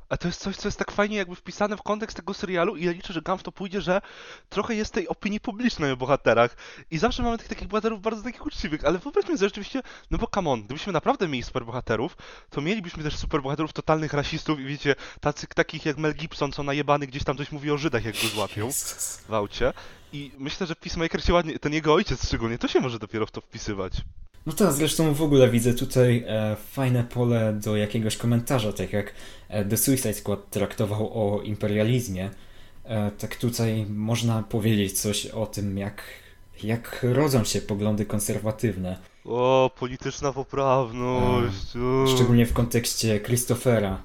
A to jest coś, co jest tak fajnie jakby wpisane w kontekst tego serialu i ja liczę, że Gam w to pójdzie, że trochę jest tej opinii publicznej o bohaterach. I zawsze mamy tych takich bohaterów bardzo takich uczciwych, ale wyobraźmy sobie rzeczywiście, no bo come on, gdybyśmy naprawdę mieli superbohaterów, to mielibyśmy też superbohaterów totalnych rasistów i wiecie, tacy, takich jak Mel Gibson, co najebany gdzieś tam coś mówi o Żydach, jak go złapią w aucie. I myślę, że Peacemaker się ładnie, ten jego ojciec szczególnie, to się może dopiero w to wpisywać. No tak, zresztą w ogóle widzę tutaj e, fajne pole do jakiegoś komentarza, tak jak e, The Suicide Squad traktował o imperializmie. E, tak tutaj można powiedzieć coś o tym, jak, jak rodzą się poglądy konserwatywne. O, polityczna poprawność. o. Szczególnie w kontekście Christophera.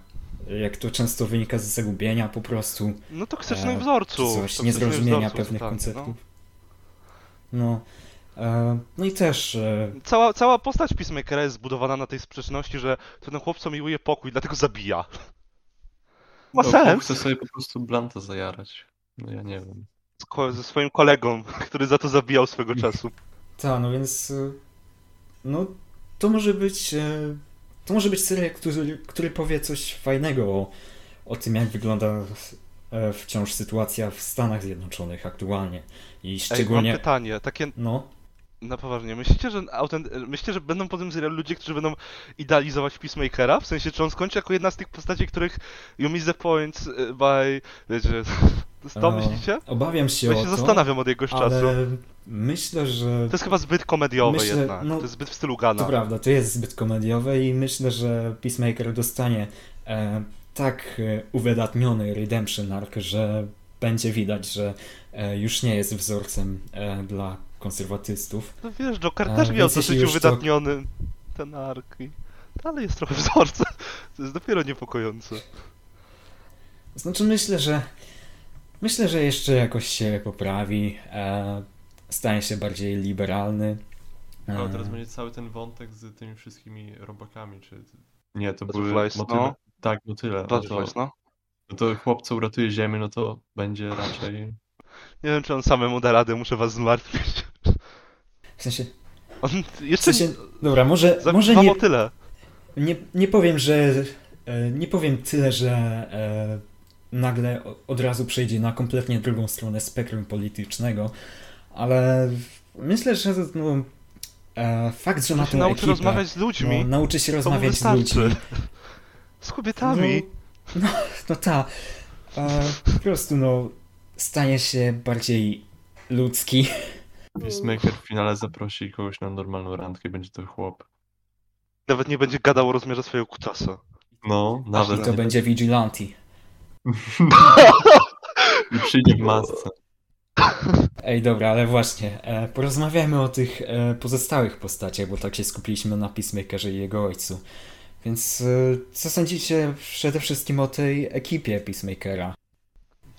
Jak to często wynika z zagubienia po prostu. No toksycznych e, wzorców. Coś, toksycznych niezrozumienia wzorców, pewnych tak, konceptów. No. E, no i też. E, Cała, cała postać Peacemakera jest zbudowana na tej sprzeczności, że ten chłopco miłuje pokój, dlatego zabija. Ma No, sens. Chce sobie po prostu Blanta zajarać. No ja nie wiem. Z ko- ze swoim kolegą, <laughs> który za to zabijał swego czasu. Tak, no więc. e, No, to może być. E, To może być serial, który, który powie coś fajnego o, o tym, jak wygląda e, wciąż sytuacja w Stanach Zjednoczonych aktualnie. I Ej, mam szczególnie. pytanie, takie No, na poważnie. Myślicie, że autent... myślicie, że będą po tym serialu ludzie, którzy będą idealizować Peacemakera? W sensie, czy on skończy jako jedna z tych postaci, których you miss the point y, by... wiecie... To e, myślicie? Obawiam się Ja o się to. zastanawiam od jakiegoś czasu. Ale myślę, że. To jest chyba zbyt komediowe Myślę, jednak. no, to jest zbyt w stylu Gana. To prawda, to jest zbyt komediowe i myślę, że Peacemaker dostanie e, tak e, uwydatniony redemption arc, że będzie widać, że e, już nie jest wzorcem e, dla konserwatystów. No wiesz, Joker A, też miał więc jeśli dosyć już to- uwydatniony ten ark i dalej jest trochę wzorcem. <laughs> To jest dopiero niepokojące. Znaczy myślę, że myślę, że jeszcze jakoś się poprawi, e, stanie się bardziej liberalny. E, No teraz będzie cały ten wątek z tymi wszystkimi robakami, czy... Nie, to były Butterflies, motyle. no. Tak, motyle. No to, Butterflies, no. no to chłopca uratuje ziemię, no to będzie raczej... Nie wiem, czy on samemu da radę, muszę was zmartwić. w sensie, On w jeszcze sensie, dobra, może, za może nie, motyle. Nie, nie powiem, że. e, Nie powiem tyle, że e, nagle od razu przejdzie na kompletnie drugą stronę spektrum politycznego, ale myślę, że no, e, fakt, że ma tą nauczy ekipę, rozmawiać z no, ludźmi. nauczy się rozmawiać z ludźmi. <laughs> Z kobietami. No, no, no ta. E, po prostu no, stanie się bardziej ludzki. Peacemaker w finale zaprosi kogoś na normalną randkę i będzie to chłop. Nawet nie będzie gadał o rozmiarze swojego kutasa. No, I nawet. to będzie vigilante. I przyjdzie w masce. Ej, dobra, ale właśnie, e, porozmawiajmy o tych e, pozostałych postaciach, bo tak się skupiliśmy na Peacemakerze i jego ojcu. Więc e, co sądzicie przede wszystkim o tej ekipie Peacemakera?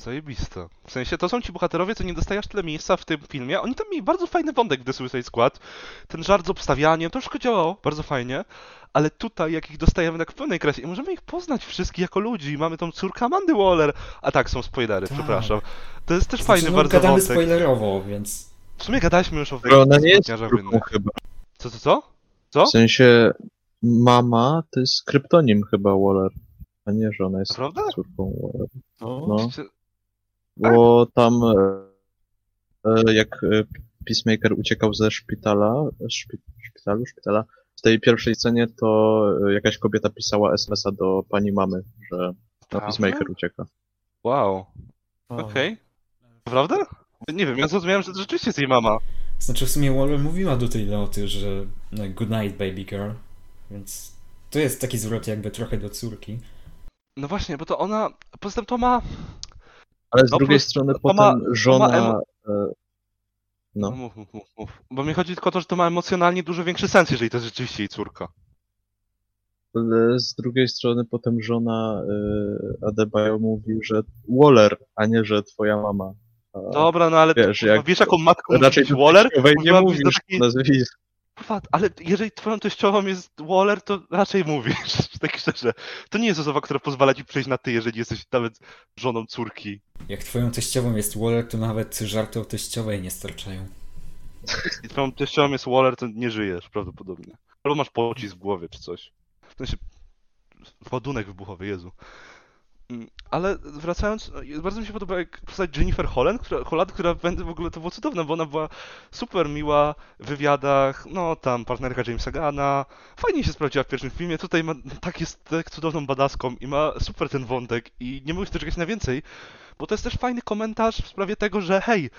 Zajebiste. W sensie, to są ci bohaterowie, co nie dostajesz tyle miejsca w tym filmie. Oni tam mieli bardzo fajny wątek w The Suicide Squad. Ten żart z obstawianiem, to wszystko działało bardzo fajnie. Ale tutaj, jak ich dostajemy tak w pełnej krasie, i możemy ich poznać wszystkich jako ludzi. Mamy tą córkę Amandy Waller. A tak, są spoilery, Tak. przepraszam. To jest też Znaczy, fajny no, bardzo gadamy wątek. spoilerowo, więc... W sumie gadaliśmy już o ona nie jest wojennych. chyba. Co, co, co? Co? W sensie mama to jest kryptonim chyba Waller. A nie, że ona jest Naprawdę? córką Waller. No, No. Bo tam e, e, jak e, Peacemaker uciekał ze szpitala, szpi, szpitalu, szpitala, w tej pierwszej scenie to jakaś kobieta pisała SMS-a do pani mamy, że no? Peacemaker ucieka. Wow, okej. Prawda? Nie wiem, ja zrozumiałem, że to rzeczywiście jest jej mama. Znaczy w sumie Waller mówiła do tej Leoty, że no, good night baby girl, więc to jest taki zwrot jakby trochę do córki. No właśnie, bo to ona. Poza tym to ma. Ale z No drugiej plus- strony potem ma- żona... e, No. Mów, mów, mów. Bo mi chodzi tylko o to, że to ma emocjonalnie dużo większy sens, jeżeli to jest rzeczywiście jej córka. ale z drugiej strony potem żona y, Adebayo mówi, że Waller, a nie, że twoja mama. A Dobra, no ale Wiesz, jak- wiesz jaką matką raczej Waller? nie mówisz takiej- nazwisk. Kurwa, ale jeżeli twoją teściową jest Waller, to raczej mówisz, <laughs> tak szczerze. To nie jest osoba, która pozwala ci przejść na ty, jeżeli jesteś nawet żoną córki. Jak twoją teściową jest Waller, to nawet żarty o teściowej nie starczają. <laughs> I twoją teściową jest Waller, to nie żyjesz prawdopodobnie. Albo masz pocisk w głowie, czy coś. W sensie, ładunek wybuchowy, Jezu. Mm, Ale wracając, no, bardzo mi się podoba jak postać Jennifer Holland, która, Holland, która w ogóle to było cudowne, bo ona była super miła w wywiadach, no tam partnerka Jamesa Gana, fajnie się sprawdziła w pierwszym filmie, tutaj ma, tak jest tak cudowną badaską i ma super ten wątek i nie mogę się doczekać na więcej, bo to jest też fajny komentarz w sprawie tego, że hej,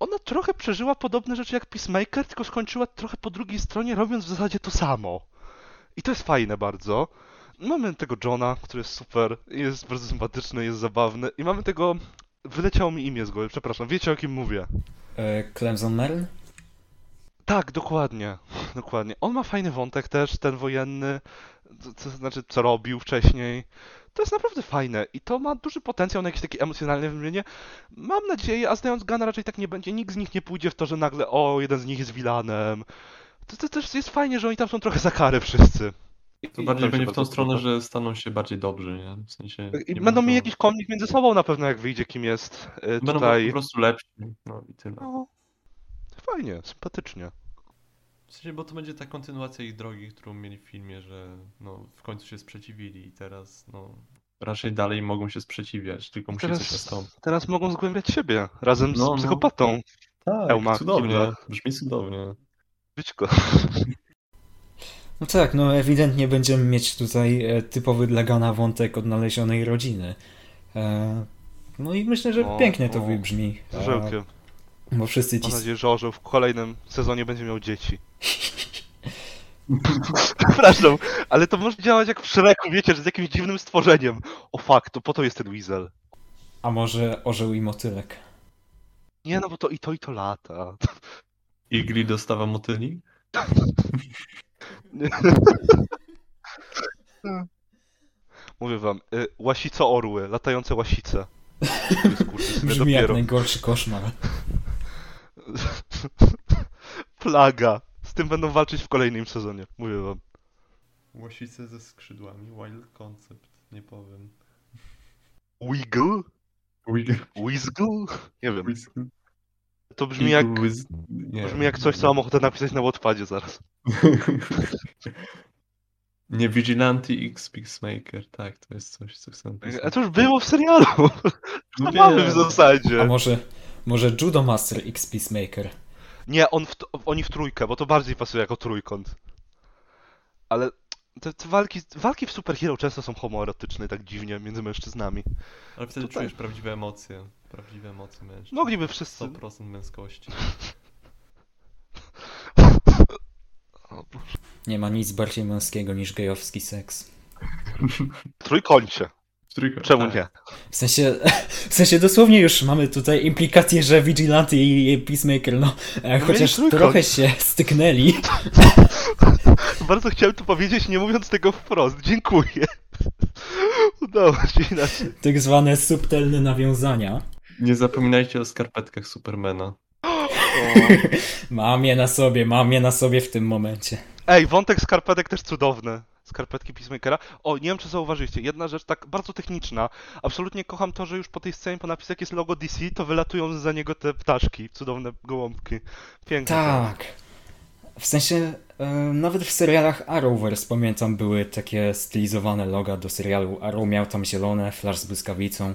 ona trochę przeżyła podobne rzeczy jak Peacemaker, tylko skończyła trochę po drugiej stronie, robiąc w zasadzie to samo. I to jest fajne bardzo. Mamy tego Johna, który jest super, jest bardzo sympatyczny, jest zabawny. I mamy tego... Wyleciało mi imię z głowy, przepraszam, wiecie o kim mówię. E, Clemson Mern? Tak, dokładnie, dokładnie. On ma fajny wątek też, ten wojenny, to, to znaczy co robił wcześniej. To jest naprawdę fajne i to ma duży potencjał na jakieś takie emocjonalne wymienie. Mam nadzieję, a znając Gana raczej tak nie będzie, nikt z nich nie pójdzie w to, że nagle o, jeden z nich jest vilanem. To, to też jest fajnie, że oni tam są trochę za karę wszyscy. I- To bardziej będzie w tą stronę, że staną się bardziej dobrzy, nie? W sensie... I nie będą mieli jakiś konflikt między sobą na pewno, jak wyjdzie, kim jest y, Będą tutaj. po prostu lepsi, no i tyle. No, fajnie, sympatycznie. W sensie, bo to będzie ta kontynuacja ich drogi, którą mieli w filmie, że no, w końcu się sprzeciwili i teraz no, raczej dalej mogą się sprzeciwiać, tylko musi coś nastąpić. teraz mogą zgłębiać siebie razem z No, no. psychopatą. Tak, Euma, cudownie, brzmi cudownie. Być go. <laughs> No tak, no ewidentnie będziemy mieć tutaj e, typowy dla Gana wątek odnalezionej rodziny. E, no i myślę, że O, pięknie to o, wybrzmi. Z E, orzełkiem. bo wszyscy ci... Mam nadzieję, że orzeł w kolejnym sezonie będzie miał dzieci. <laughs> Przepraszam, ale to może działać jak w Shreku, wiecie, że z jakimś dziwnym stworzeniem. O fuck, to po to jest ten Weasel. A może orzeł i motylek? Nie no, bo to i to i to lata. Igli dostawa motyli? <laughs> Mówię wam, y, łasico orły, latające łasice. To jest, kurde, sobie Brzmi jak dopiero. najgorszy koszmar. <laughs> Plaga. Z tym będą walczyć w kolejnym sezonie, mówię wam. Łasice ze skrzydłami, wild concept, nie powiem. Wiggle? Wizgle? Nie wiem. To brzmi jak, Nie. brzmi jak coś, co mam ochotę napisać na Wattpadzie zaraz. <laughs> Nie, Vigilante X Peacemaker, tak, to jest coś, co chcę napisać. A to już było w serialu. No To mamy w zasadzie. A może... Może Judo Master X Peacemaker? Nie, on w, oni w trójkę, bo to bardziej pasuje jako trójkąt. Ale te, te walki, walki w superhero często są homoerotyczne, tak dziwnie, między mężczyznami. Ale wtedy Tutaj. czujesz prawdziwe emocje. Prawdziwe emocje mężczyzn. Mogliby wszyscy... 100% męskości. <laughs> Nie ma nic bardziej męskiego niż gejowski seks. W trójkącie. Trójkąt, Czemu nie? W sensie, <laughs> w sensie dosłownie już mamy tutaj implikację, że Vigilante i Peacemaker, no, e, chociaż trójkąt. trochę się styknęli. <laughs> Bardzo chciałem to powiedzieć, nie mówiąc tego wprost. Dziękuję. <laughs> Udało się inaczej. Tak zwane subtelne nawiązania. Nie zapominajcie o skarpetkach Supermana. Mam je na sobie, mam je na sobie w tym momencie. Ej, wątek skarpetek też cudowny. Skarpetki Peacemakera. O, nie wiem czy zauważyliście, jedna rzecz tak bardzo techniczna. Absolutnie kocham to, że już po tej scenie, po napisach jest logo DC, to wylatują za niego te ptaszki, cudowne gołąbki. Piękne. Tak. W sensie, e, nawet w serialach Arrowverse, pamiętam, były takie stylizowane loga do serialu. Arrow miał tam zielone, Flash z błyskawicą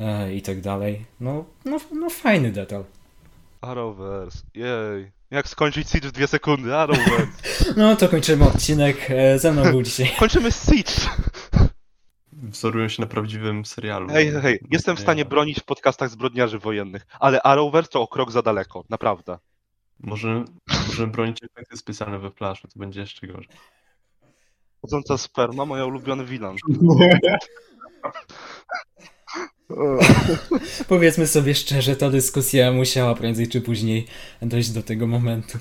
e, i tak dalej. No, no, no fajny detal. Arrowverse, jej. Jak skończyć Siege w dwie sekundy, Arrowverse. <laughs> No to kończymy odcinek. E, ze mną był dzisiaj <laughs> Kończymy Siege. Wzorują się na prawdziwym serialu. Hej, hej, jestem w Nie, stanie bronić w podcastach zbrodniarzy wojennych, ale Arrowverse to o krok za daleko, naprawdę. Może, możemy bronić efekty specjalne we Flashu, to będzie jeszcze gorzej. Chodząca sperma, moja ulubiony wilan. <laughs> <laughs> Powiedzmy sobie szczerze, ta dyskusja musiała prędzej czy później dojść do tego momentu.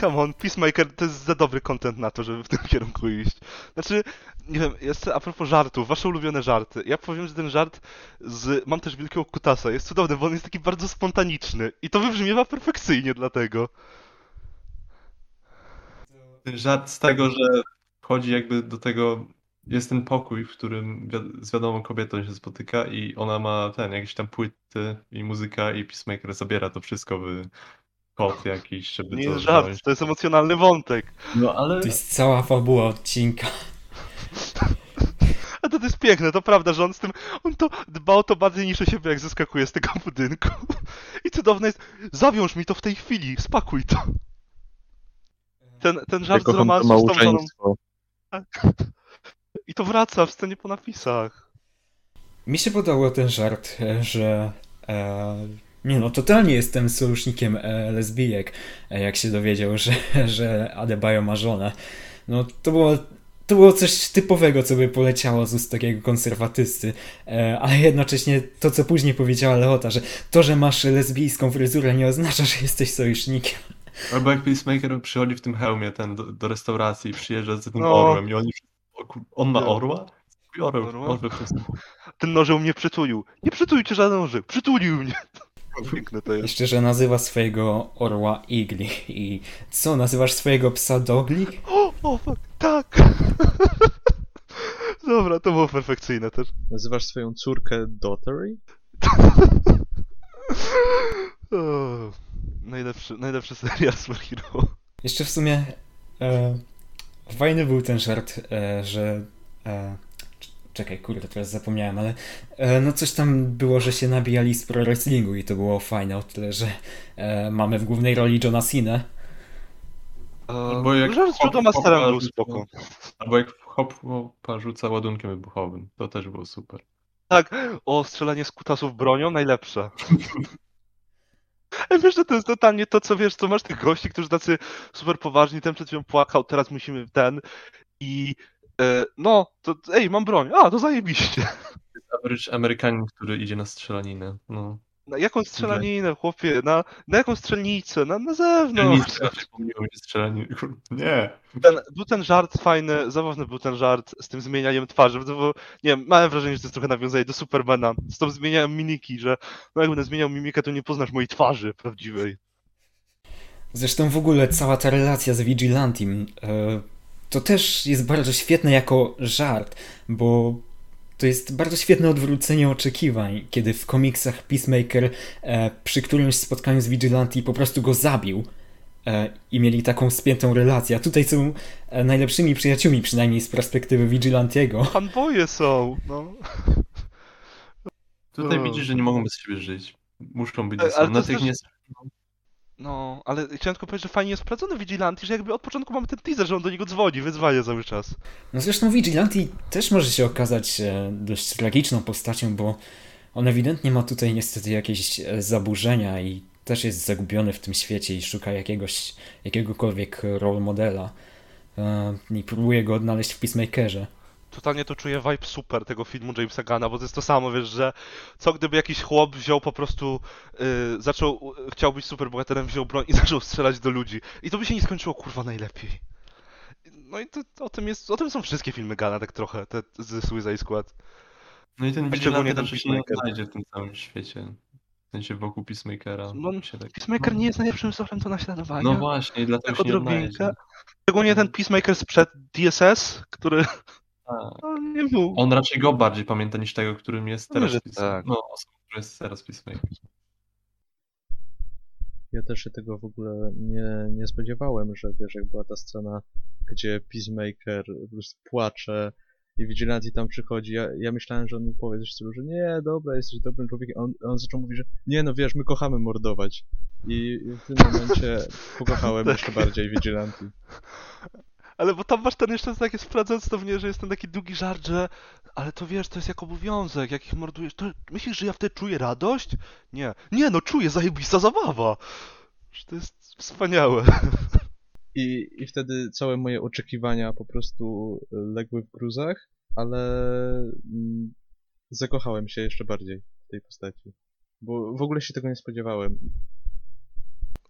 Come on, Peacemaker to jest za dobry content na to, żeby w tym kierunku iść. Znaczy, nie wiem, jeszcze a propos żartów, wasze ulubione żarty. Ja powiem, że ten żart z Mam też wielkiego kutasa jest cudowny, bo on jest taki bardzo spontaniczny. I to wybrzmiewa perfekcyjnie dlatego. Ten żart z tego, że wchodzi jakby do tego, jest ten pokój, w którym wi- z wiadomą kobietą się spotyka i ona ma ten, jakieś tam płyty i muzyka i Peacemaker zabiera to wszystko w kod jakiś, żeby Nie to jest żart, wziąć. to jest emocjonalny wątek. No ale To jest cała fabuła odcinka. <laughs> A to, to jest piękne, to prawda, że on z tym, on to dba o to bardziej niż o siebie, jak zeskakuje z tego budynku. <laughs> I cudowne jest, zawiąż mi to w tej chwili, spakuj to. Ten, ten Ja żart z romansu z tą żoną, małżeństwo. I to wraca w scenie po napisach. Mi się podobał ten żart, e, że. E, nie no, totalnie jestem sojusznikiem e, lesbijek, e, jak się dowiedział, <laughs> że, że Adebayo ma żonę. No to było, to było coś typowego, co by poleciało z ust takiego konserwatysty, e, ale jednocześnie to, co później powiedziała Leota, że to, że masz lesbijską fryzurę nie oznacza, że jesteś sojusznikiem. Albo jak Peacemaker przychodzi w tym hełmie ten do, do restauracji i przyjeżdża z tym No. orłem i oni kur- on ma orła? Orzeł, Orła? jest... Ten nożeł mnie przytulił. Nie przytulił cię żaden nożek, przytulił mnie. <laughs> Piękne to jest. Jeszcze, że nazywa swojego orła Igli. I co, nazywasz swojego psa Dogli? O, o, fuck, tak. <laughs> Dobra, to było perfekcyjne też. Nazywasz swoją córkę Dottery? <laughs> Najlepszy, najlepszy serial superhero. Jeszcze w sumie e, fajny był ten żart, e, że. E, czekaj, kurde, teraz zapomniałem, ale e, no coś tam było, że się nabijali z pro wrestlingu i to było fajne o tyle, że e, mamy w głównej roli Johna Cena. Bo jak Żart z hop- Masterem był spoko. Albo jak hop hopa rzuca ładunkiem wybuchowym, to też było super. Tak, o, strzelanie z kutasów bronią, najlepsze. <laughs> Ej, wiesz, że to jest totalnie to, co wiesz, co masz tych gości, którzy tacy super poważni, ten przed chwilą płakał, teraz musimy ten i e, no, to ej, mam broń, a, to zajebiście. Average Amerykanin, który idzie na strzelaninę. No. Na jaką strzelaninę, chłopie, na, na jaką strzelnicę, na, na zewnątrz. Nie. Ten, był ten żart fajny, zabawny był ten żart z tym zmienianiem twarzy, bo nie wiem, miałem wrażenie, że to jest trochę nawiązanie do Supermana, z tą zmienianiem mimiki, że no jak będę zmieniał mimikę, to nie poznasz mojej twarzy prawdziwej. Zresztą w ogóle cała ta relacja z Vigilantim e, to też jest bardzo świetne jako żart, bo to jest bardzo świetne odwrócenie oczekiwań, kiedy w komiksach Peacemaker e, przy którymś spotkaniu z Vigilanti po prostu go zabił e, i mieli taką spiętą relację. A tutaj są e, najlepszymi przyjaciółmi, przynajmniej z perspektywy Vigilantiego. Fanboye są, no. Tutaj O. widzisz, że nie mogą bez siebie żyć. Muszą być ze sobą. to Na tych też- nie... No, ale chciałem tylko powiedzieć, że fajnie jest sprawdzony Vigilanti, że jakby od początku mamy ten teaser, że on do niego dzwoni, wyzwania cały czas. No zresztą Vigilanti też może się okazać e, dość tragiczną postacią, bo on ewidentnie ma tutaj niestety jakieś e, zaburzenia i też jest zagubiony w tym świecie i szuka jakiegoś, jakiegokolwiek role modela e, i próbuje go odnaleźć w Peacemakerze. Totalnie to czuję vibe super tego filmu Jamesa Gana, bo to jest to samo, wiesz, że co gdyby jakiś chłop wziął po prostu, y, zaczął, y, chciał być superbohaterem, wziął broń i <laughs> zaczął strzelać do ludzi. I to by się nie skończyło kurwa najlepiej. No i to, o tym jest, o tym są wszystkie filmy Gana tak trochę, te z Suicide Squad. No i ten Vigilante ten raczej się nie Peacemaker. znajdzie w tym całym świecie. W sensie wokół Peacemakera. No, się tak... Peacemaker nie jest najlepszym wzorem do naśladowania. No właśnie, i dlatego Tak się nie odrobinkę. odnajdzie. Szczególnie ten Peacemaker sprzed DSS, który Tak. no, nie był. On raczej go bardziej pamięta niż tego, którym jest No, teraz że Peacemaker. tak. No, osobą, która jest teraz Peacemaker. Ja też się tego w ogóle nie, nie spodziewałem, że wiesz, jak była ta scena, gdzie Peacemaker po prostu płacze i Vigilante tam przychodzi, ja, ja myślałem, że on mu powie coś w stylu, że nie, dobra, jesteś dobrym człowiekiem, a on, on zaczął mówić, że nie, no wiesz, my kochamy mordować. I w tym momencie <laughs> pokochałem jeszcze bardziej Vigilante. <laughs> Ale bo tam masz ten jeszcze takie sprawdzając to w nie, że jest ten taki długi żart, że ale to wiesz, to jest jak obowiązek, jak ich mordujesz, to myślisz, że ja wtedy czuję radość? Nie. Nie, no czuję, zajebista zabawa. Że to jest wspaniałe. I, I wtedy całe moje oczekiwania po prostu legły w gruzach, ale mm, zakochałem się jeszcze bardziej w tej postaci. Bo w ogóle się tego nie spodziewałem.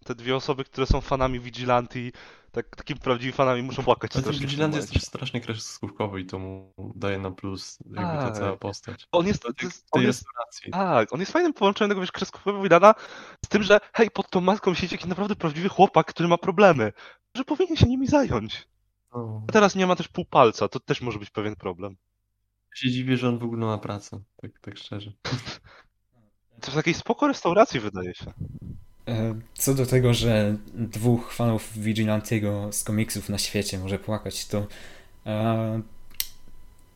Te dwie osoby, które są fanami Vigilanti, tak, takimi prawdziwymi fanami muszą płakać Ale strasznie Vigilante jest też strasznie kreskówkowy i to mu daje na plus jakby ta Tak. cała postać. On jest, to jest, tej on jest restauracji. Tak, on jest fajnym połączeniem tego, wiesz, kreskówkowego Widana z tym, że hej, pod tą maską siedzi jakiś naprawdę prawdziwy chłopak, który ma problemy, że powinien się nimi zająć. No. A teraz nie ma też pół palca, to też może być pewien problem. Ja się dziwię, że on w ogóle ma pracę, tak, tak szczerze. <laughs> To w takiej spoko restauracji wydaje się. E, Co do tego, że dwóch fanów Vigilantiego z komiksów na świecie może płakać, to e,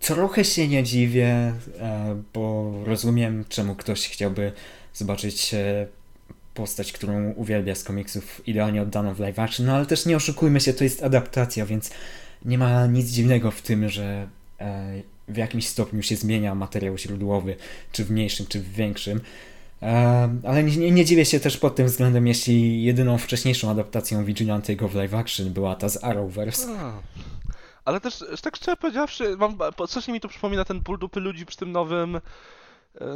trochę się nie dziwię, e, bo rozumiem, czemu ktoś chciałby zobaczyć e, postać, którą uwielbia z komiksów, idealnie oddaną w live action, no ale też nie oszukujmy się, to jest adaptacja, więc nie ma nic dziwnego w tym, że e, w jakimś stopniu się zmienia materiał źródłowy, czy w mniejszym, czy w większym. Ale nie, nie dziwię się też pod tym względem, jeśli jedyną wcześniejszą adaptacją Vigilantiego w live action była ta z Arrowverse. Ale też, tak szczerze powiedziawszy, mam, strasznie mi to przypomina ten ból dupy ludzi przy tym nowym, e,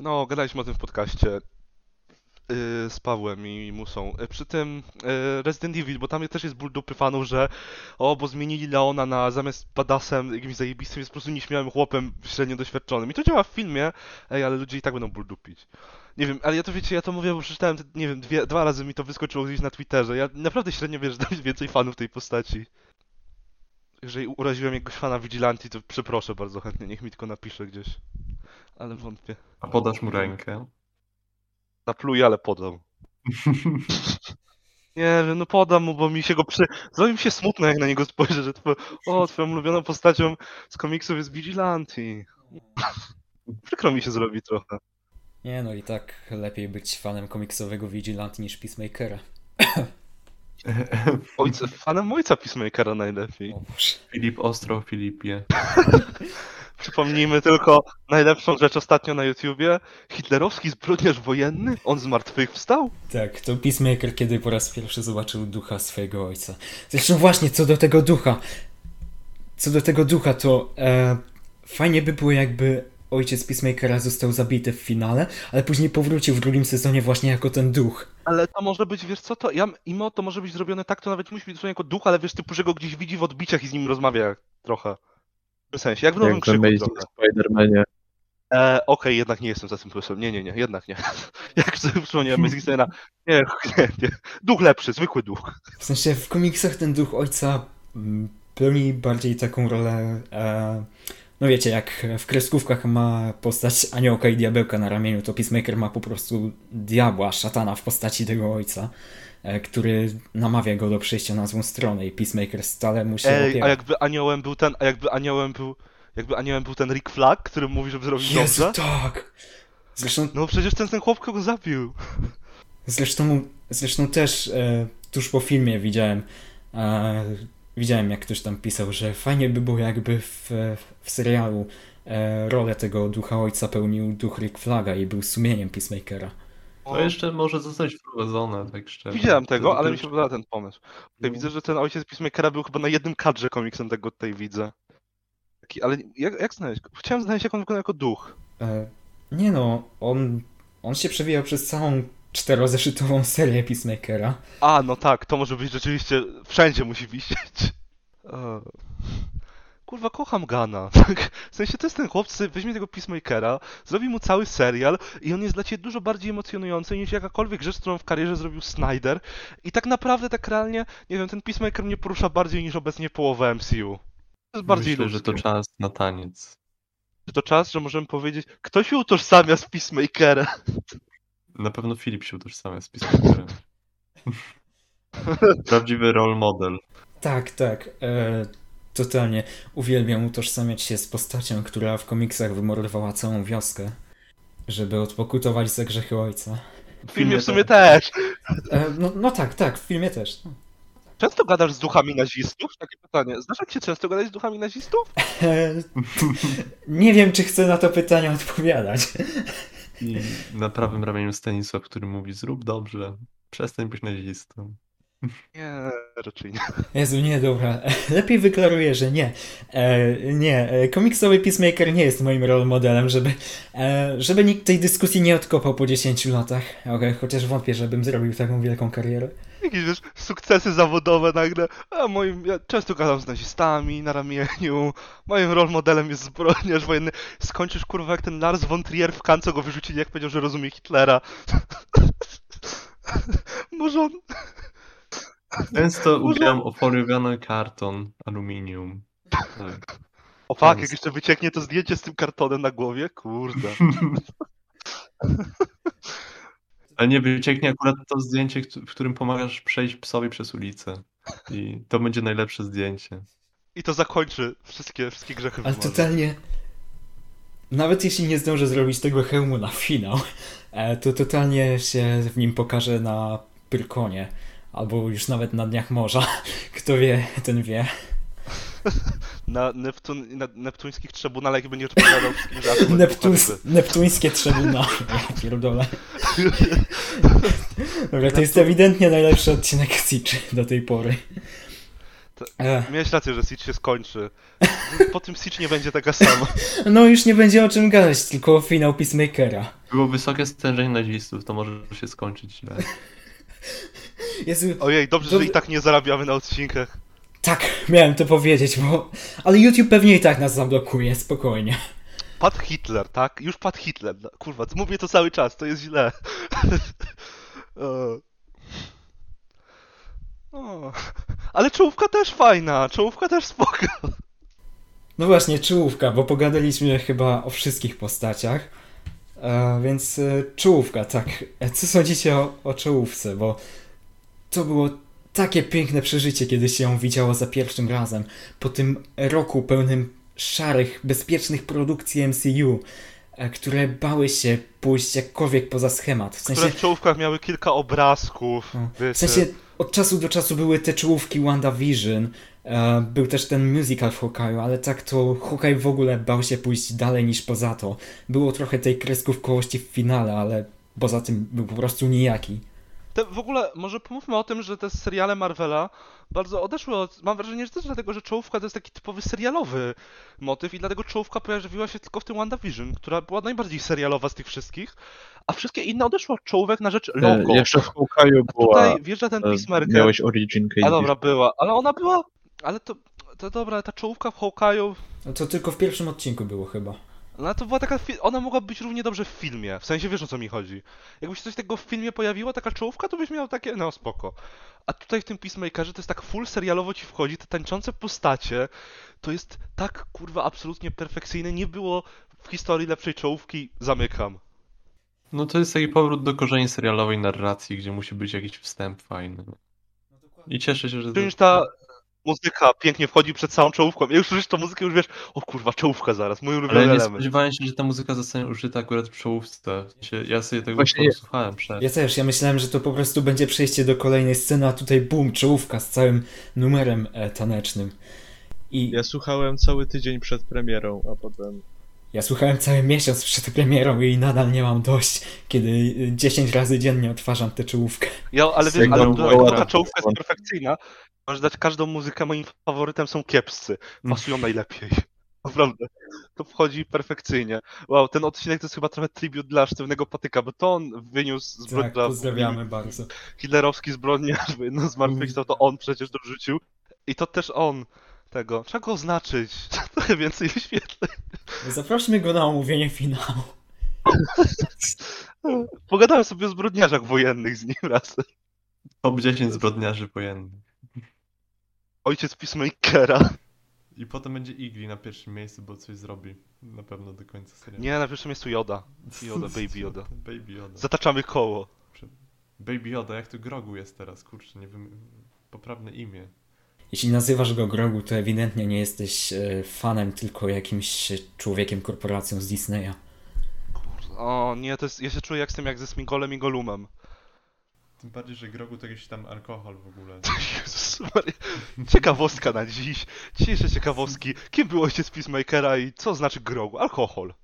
no, gadaliśmy o tym w podcaście yy, z Pawłem i Musą, E, przy tym e, Resident Evil, bo tam też jest ból dupy fanów, że o, bo zmienili Leona na zamiast badasem jakimś zajebistym, jest po prostu nieśmiałym chłopem średnio doświadczonym. I to działa w filmie, ej, ale ludzie i tak będą ból dupić. Nie wiem, ale ja to wiecie, ja to mówię, bo przeczytałem, te- nie wiem, dwie, dwa razy mi to wyskoczyło gdzieś na Twitterze. Ja naprawdę średnio wierzę, że <laughs> tam jest więcej fanów tej postaci. Jeżeli uraziłem jakiegoś fana Vigilanti, to przeproszę bardzo chętnie, niech mi tylko napisze gdzieś. Ale wątpię. A podasz mu rękę. Napluję, ale podam. <laughs> Nie wiem, no podam mu, bo mi się go przy... Zrobi mi się smutno, jak na niego spojrzę, że twoją, o, twoją ulubioną postacią z komiksów jest Vigilanti. <laughs> Przykro mi się zrobi trochę. Nie no i tak lepiej być fanem komiksowego Vigilanti niż Peacemakera. <laughs> Ojca, fanem ojca Peacemakera najlepiej. O Boże. Filip Ostro, Filipie. <laughs> Przypomnijmy tylko najlepszą rzecz ostatnio na YouTubie. Hitlerowski zbrodniarz wojenny? On z martwych wstał? Tak, to Peacemaker, kiedy po raz pierwszy zobaczył ducha swojego ojca. Zresztą właśnie, co do tego ducha. Co do tego ducha, to e, fajnie by było, jakby ojciec Peacemakera został zabity w finale, ale później powrócił w drugim sezonie właśnie jako ten duch. Ale to może być, wiesz co, to ja, imo to może być zrobione tak, to nawet nie musi być dosłownie jako duch, ale wiesz, typu, że go gdzieś widzi w odbiciach i z nim rozmawia trochę. W sensie, jak w Nowym Jak Krzyku trochę. Spider-Manie. E, Okej, jednak nie jestem za tym pomysłem. Nie, nie, nie, jednak nie. <laughs> jak przypomniałem Amazing Spider-Mana, nie, <laughs> nie, nie. Duch lepszy, zwykły duch. W sensie w komiksach ten duch ojca mm, pełni bardziej taką rolę. E, no wiecie, jak w kreskówkach ma postać aniołka i diabełka na ramieniu, to Peacemaker ma po prostu diabła, szatana w postaci tego ojca, e, który namawia go do przejścia na złą stronę i Peacemaker stale mu się Ej, opiera. a jakby aniołem był ten, a jakby aniołem był, jakby aniołem był ten Rick Flag, który mówi, żeby zrobić Jezu, dobrze? tak! Zresztą No przecież ten, ten chłop go zabił. Zresztą, zresztą też e, tuż po filmie widziałem, e, widziałem jak ktoś tam pisał, że fajnie by było jakby w, w serialu e, rolę tego ducha ojca pełnił duch Rick Flaga i był sumieniem Peacemakera. To jeszcze może zostać wprowadzone, tak szczerze. Widziałem tego, ale mi się podoba ten pomysł. Tutaj No. widzę, że ten ojciec Peacemakera był chyba na jednym kadrze komiksem, tego tutaj widzę. Taki, ale jak, jak znaleźć? go? Chciałem znaleźć, jak on wygląda jako duch. E, nie no, on, on się przewijał przez całą czterozeszytową serię Peacemakera. A, no tak, to może być rzeczywiście, wszędzie musi wisieć. Kurwa, kocham Gana. <laughs> W sensie, to jest ten chłop, który weźmie tego Peacemakera, zrobi mu cały serial i on jest dla ciebie dużo bardziej emocjonujący niż jakakolwiek rzecz, którą w karierze zrobił Snyder. I tak naprawdę, tak realnie, nie wiem, ten Peacemaker mnie porusza bardziej niż obecnie połowa MCU. To jest bardziej Myślę, że to czas na taniec. Czy to czas, że możemy powiedzieć, kto się utożsamia z Peacemakerem? <laughs> Na pewno Filip się utożsamia z Peacemakerem. <laughs> Prawdziwy role model. Tak, tak. E, totalnie uwielbiam utożsamiać się z postacią, która w komiksach wymordowała całą wioskę, żeby odpokutować za grzechy ojca. W filmie w sumie też. E, no, no tak, tak, w filmie też. No. Często gadasz z duchami nazistów? Takie pytanie. Znasz jak się często gadać z duchami nazistów? E, nie wiem, czy chcę na to pytanie odpowiadać. I na prawym ramieniu Stanisław, który mówi zrób dobrze, przestań być nazistą. Nie, raczej nie. Jezu, nie, dobra. Lepiej wyklaruję, że nie. E, nie, e, komiksowy Peacemaker nie jest moim role modelem, żeby, e, żeby nikt tej dyskusji nie odkopał po 10 latach. Okej, chociaż wątpię, żebym zrobił taką wielką karierę. Jakieś wiesz, sukcesy zawodowe nagle. A moim, ja często gadam z nazistami na ramieniu. Moim role modelem jest zbrodniarz wojenny. Skończysz kurwa jak ten Lars von Trier w Kance go wyrzucili, jak powiedział, że rozumie Hitlera. <laughs> Może on... Często Może- ubieram ofoliowiany karton, aluminium. Tak. O fuck, jak jeszcze wycieknie to zdjęcie z tym kartonem na głowie? Kurde. <laughs> Ale nie wycieknie akurat to zdjęcie, w którym pomagasz przejść psowi przez ulicę. I to będzie najlepsze zdjęcie. I to zakończy wszystkie, wszystkie grzechy Ale totalnie... Nawet jeśli nie zdążę zrobić tego hełmu na finał, e, to totalnie się w nim pokaże na Pyrkonie. Albo już nawet na Dniach Morza. <laughs> Kto wie, ten wie. <laughs> Na, Neptun, na neptuńskich trzebunalach i będziesz opowiadał wszystkim żartem. Neptuns, neptuńskie trzybunały. <laughs> Ja pierdolę. <laughs> Dobra, to jest ewidentnie najlepszy odcinek Siczy do tej pory. To- E, Miałeś rację, że Siege się skończy. Po tym Siege nie będzie taka sama. no już nie będzie o czym gadać, tylko o finał Peacemakera. Było wysokie stężenie nazistów, to może się skończyć źle. Jezu, Ojej, dobrze, że i tak nie zarabiamy na odcinkach. Tak, miałem to powiedzieć, bo... Ale YouTube pewnie i tak nas zablokuje, spokojnie. Padł Hitler, tak? Już padł Hitler. No, Kurwa, mówię to cały czas, to jest źle. <laughs> O. O. Ale czołówka też fajna, czołówka też spoko. No właśnie, czołówka, bo pogadaliśmy chyba o wszystkich postaciach. E, więc e, czołówka, tak. E, Co sądzicie o, o czołówce? Bo to było takie piękne przeżycie, kiedy się ją widziało za pierwszym razem. Po tym roku pełnym szarych, bezpiecznych produkcji MCU, e, które bały się pójść jakkolwiek poza schemat. W Które sensie, w czołówkach miały kilka obrazków. no, w sensie od czasu do czasu były te czołówki WandaVision, e, był też ten musical w Hawkeye'u, ale tak to Hawkeye w ogóle bał się pójść dalej niż poza to. Było trochę tej kreskówkowości w finale, ale poza tym był po prostu nijaki. Te, w ogóle, może pomówmy o tym, że te seriale Marvela bardzo odeszły od... Mam wrażenie, że też dlatego, że czołówka to jest taki typowy serialowy motyw i dlatego czołówka pojawiła się tylko w tym WandaVision, która była najbardziej serialowa z tych wszystkich, a wszystkie inne odeszły od czołówek na rzecz logo. E, Jeszcze w Hawkeye'u A była, tutaj wjeżdża ten e, Peacemaker. miałeś Origin A dobra, była, ale ona była... Ale to... To dobra, ta czołówka w Hawkeye'u No to tylko w pierwszym odcinku było chyba. No to była taka, fi- ona mogła być równie dobrze w filmie, w sensie wiesz o co mi chodzi. Jakby się coś takiego w filmie pojawiło, taka czołówka, to byś miał takie, no spoko. A tutaj w tym Peacemakerze to jest tak full serialowo ci wchodzi, te tańczące postacie, to jest tak kurwa absolutnie perfekcyjne, nie było w historii lepszej czołówki, zamykam. No to jest taki powrót do korzeni serialowej narracji, gdzie musi być jakiś wstęp fajny. I cieszę się, że... Przecież ta muzyka pięknie wchodzi przed całą czołówką, jak już słyszysz tą muzykę, już wiesz, o kurwa, czołówka zaraz, mój Ale ulubiony nie element. spodziewałem się, że ta muzyka zostanie użyta akurat w czołówce. Ja sobie tego Właśnie- posłuchałem przed. Ja też, ja myślałem, że to po prostu będzie przejście do kolejnej sceny, a tutaj bum, czołówka z całym numerem e, tanecznym. I Ja słuchałem cały tydzień przed premierą, a potem... Ja słuchałem cały miesiąc przed premierą i nadal nie mam dość, kiedy y, 10 razy dziennie odtwarzam tę czołówkę. Ja, ale wiesz, ale ta Valorant. czołówka jest perfekcyjna. Możesz dać każdą muzykę, moim faworytem są kiepscy. Pasują najlepiej. <laughs> Naprawdę. To wchodzi perfekcyjnie. Wow, ten odcinek to jest chyba trochę tribut dla sztywnego patyka, bo to on wyniósł Tak, zbrodnia. pozdrawiamy bardzo. Hitlerowski zbrodniarz, <laughs> bo jedno zmartwychwstał, to on przecież dorzucił. I to też on tego. Trzeba go oznaczyć. <laughs> Trochę więcej wyświetleń. Zaprośmy go na omówienie finału. Pogadałem sobie o zbrodniarzach wojennych z nim razem. Top 10 zbrodniarzy wojennych. Ojciec Peacemakera. I potem będzie Igli na pierwszym miejscu, bo coś zrobi. Na pewno do końca serialu. Nie, na pierwszym miejscu Yoda. Yoda, <laughs> Baby Yoda. Baby Yoda. Zataczamy koło. Baby Yoda, jak to Grogu jest teraz, kurczę, nie wiem. Poprawne imię. Jeśli nazywasz go Grogu, to ewidentnie nie jesteś e, fanem, tylko jakimś e, człowiekiem, korporacją z Disneya. Kurde, O nie, to jest, ja się czuję jak z tym, jak ze Smigolem i Golumem. Tym bardziej, że Grogu to jakiś tam alkohol w ogóle. <laughs> Jezus Maria. Ciekawostka na dziś. Dzisiejsze ciekawostki. Kim był ojciec Peacemakera i co znaczy grogu? Alkohol.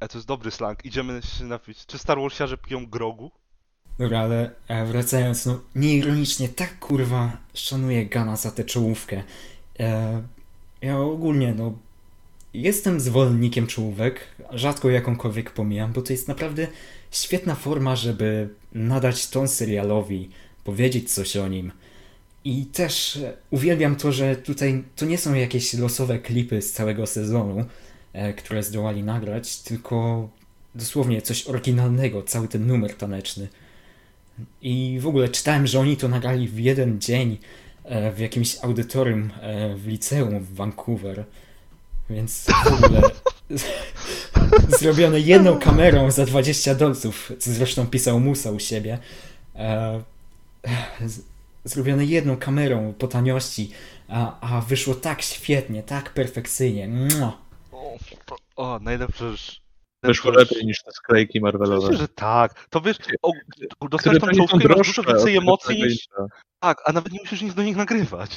E, to jest dobry slang. Idziemy się napić. Czy Star Warsiarze piją grogu? Dobra, ale e, wracając, no nieironicznie, tak kurwa szanuję Gana za tę czołówkę. E, ja ogólnie, no, jestem zwolennikiem czołówek, rzadko jakąkolwiek pomijam, bo to jest naprawdę świetna forma, żeby nadać ton serialowi, powiedzieć coś o nim. I też e, uwielbiam to, że tutaj to nie są jakieś losowe klipy z całego sezonu, e, które zdołali nagrać, tylko dosłownie coś oryginalnego, cały ten numer taneczny. I w ogóle czytałem, że oni to nagrali w jeden dzień e, w jakimś audytorium w liceum w Vancouver. Więc w ogóle <laughs> zrobione jedną kamerą za 20 dolców, co zresztą pisał Musa u siebie. E, z- zrobione jedną kamerą po taniości, a, a wyszło tak świetnie, tak perfekcyjnie. Mua. O, o najlepsze już. Wyszło lepiej niż te sklejki Marvelowe. Oczywiście, że tak. To wiesz, o, dostajesz są czołówkę i masz dużo więcej emocji niż... intra. Tak, a nawet nie musisz nic do nich nagrywać.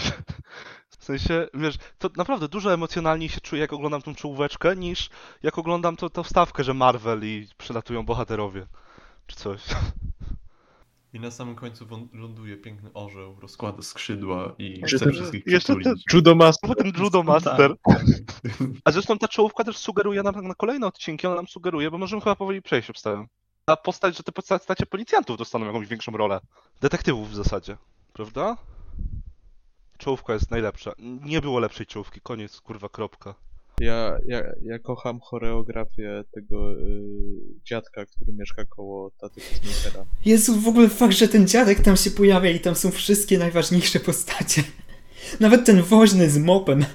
W sensie, wiesz, to naprawdę dużo emocjonalniej się czuję, jak oglądam tą czołóweczkę, niż jak oglądam to, tą wstawkę, że Marvel i przylatują bohaterowie. Czy coś. I na samym końcu ląduje piękny orzeł, rozkłada skrzydła i Jeszcze chce ten- wszystkich jeszcze przytulić. Judo Master. Ten Judo Master. A zresztą ta czołówka też sugeruje nam na kolejne odcinki, ona nam sugeruje, bo możemy chyba powoli przejść obstawem. Ta postać, że te postacie policjantów dostaną jakąś większą rolę. Detektywów w zasadzie, prawda? Czołówka jest najlepsza. Nie było lepszej czołówki, koniec, kurwa, kropka. Ja, ja, ja kocham choreografię tego y, dziadka, który mieszka koło taty Peacemakera. Jezu, w ogóle fakt, że ten dziadek tam się pojawia i tam są wszystkie najważniejsze postacie. Nawet ten woźny z mopem.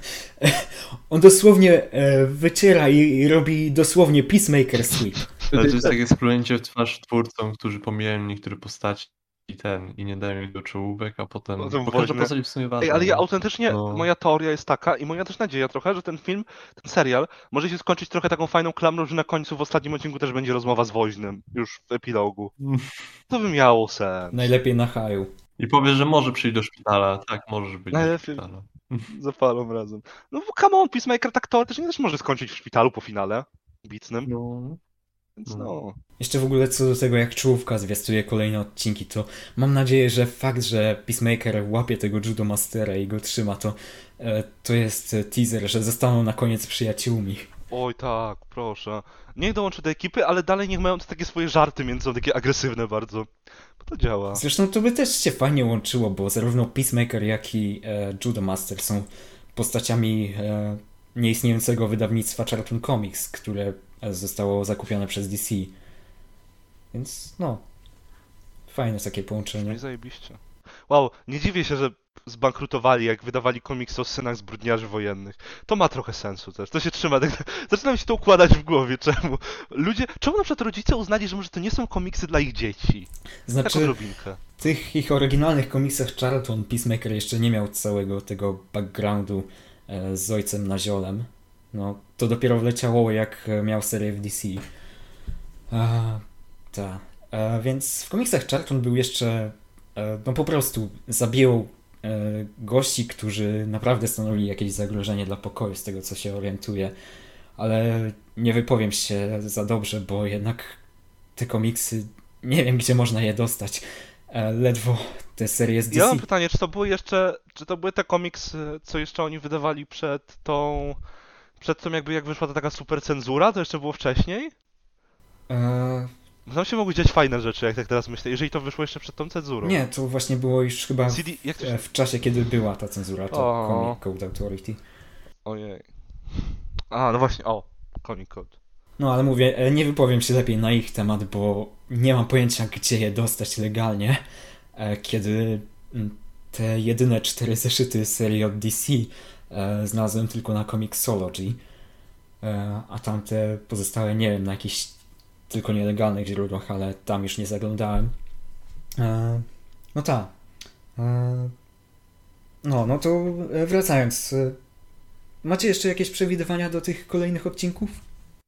<laughs> On dosłownie e, wyciera i, i robi dosłownie Peacemaker sweep. Ale to jest takie splunięcie w twarz twórcom, którzy pomijają niektóre postaci i ten, i nie dają ich do czołówek, a potem... Potem Bo każda postać w sumie ważna. Ej, ale ja autentycznie, No. moja teoria jest taka i moja też nadzieja trochę, że ten film, ten serial może się skończyć trochę taką fajną klamrą, że na końcu w ostatnim odcinku też będzie rozmowa z woźnym, już w epilogu. <laughs> To by miało sens. Najlepiej na haju. I powiesz, że może przyjść do szpitala. Tak, możesz być Najlepiej. do szpitala. <laughs> Zapalą razem. No bo come on, Peacemaker tak teoretycznie też może skończyć w szpitalu po finale bicnym, No. Więc no. no. Jeszcze w ogóle co do tego, jak czołówka zwiastuje kolejne odcinki, to mam nadzieję, że fakt, że Peacemaker łapie tego Judo Mastera i go trzyma, to, e, to jest e, teaser, że zostaną na koniec przyjaciółmi. Oj tak, proszę. Niech dołączy do ekipy, ale dalej niech mają te takie swoje żarty między sobą, takie agresywne bardzo. Bo to działa. Zresztą to by też się fajnie łączyło, bo zarówno Peacemaker, jak i e, Judo Master są postaciami e, nieistniejącego wydawnictwa Charlton Comics, które zostało zakupione przez DC. Więc no, fajne takie połączenie. zajebiście. Wow, nie dziwię się, że zbankrutowali, jak wydawali komiksy o synach zbrodniarzy wojennych. To ma trochę sensu też. To się trzyma. Tak, <laughs> zaczyna mi się to układać w głowie. Czemu? Ludzie, czemu na przykład rodzice uznali, że może to nie są komiksy dla ich dzieci? Znaczy, w tych ich oryginalnych komiksach Charlton Peacemaker jeszcze nie miał całego tego backgroundu e, z ojcem na ziolem. No, to dopiero wleciało jak miał serię w DC. A, więc w komiksach Charlton był jeszcze, e, no po prostu zabijał e, gości, którzy naprawdę stanowili jakieś zagrożenie dla pokoju, z tego co się orientuję. Ale nie wypowiem się za dobrze, bo jednak te komiksy, nie wiem gdzie można je dostać. E, ledwo te serie z DC. Ja mam pytanie, czy to były jeszcze, czy to były te komiksy, co jeszcze oni wydawali przed tą, przed tą jakby jak wyszła ta taka super cenzura, to jeszcze było wcześniej? E, Bo Tam się mogły dziać fajne rzeczy, jak tak teraz myślę, jeżeli to wyszło jeszcze przed tą cenzurą. nie, to właśnie było już chyba w, CD, e, się... w czasie, kiedy była ta cenzura, to O. Comic Code Authority. Ojej. A, no właśnie, o, Comic Code. No ale mówię, e, nie wypowiem się lepiej na ich temat, bo nie mam pojęcia, gdzie je dostać legalnie, e, kiedy mm, te jedyne cztery zeszyty serii od DC e, znalazłem tylko na Comixology, e, a tamte pozostałe, nie wiem, na jakichś tylko nielegalnych źródłach, ale tam już nie zaglądałem. E, no tak. No, no to wracając. Macie jeszcze jakieś przewidywania do tych kolejnych odcinków?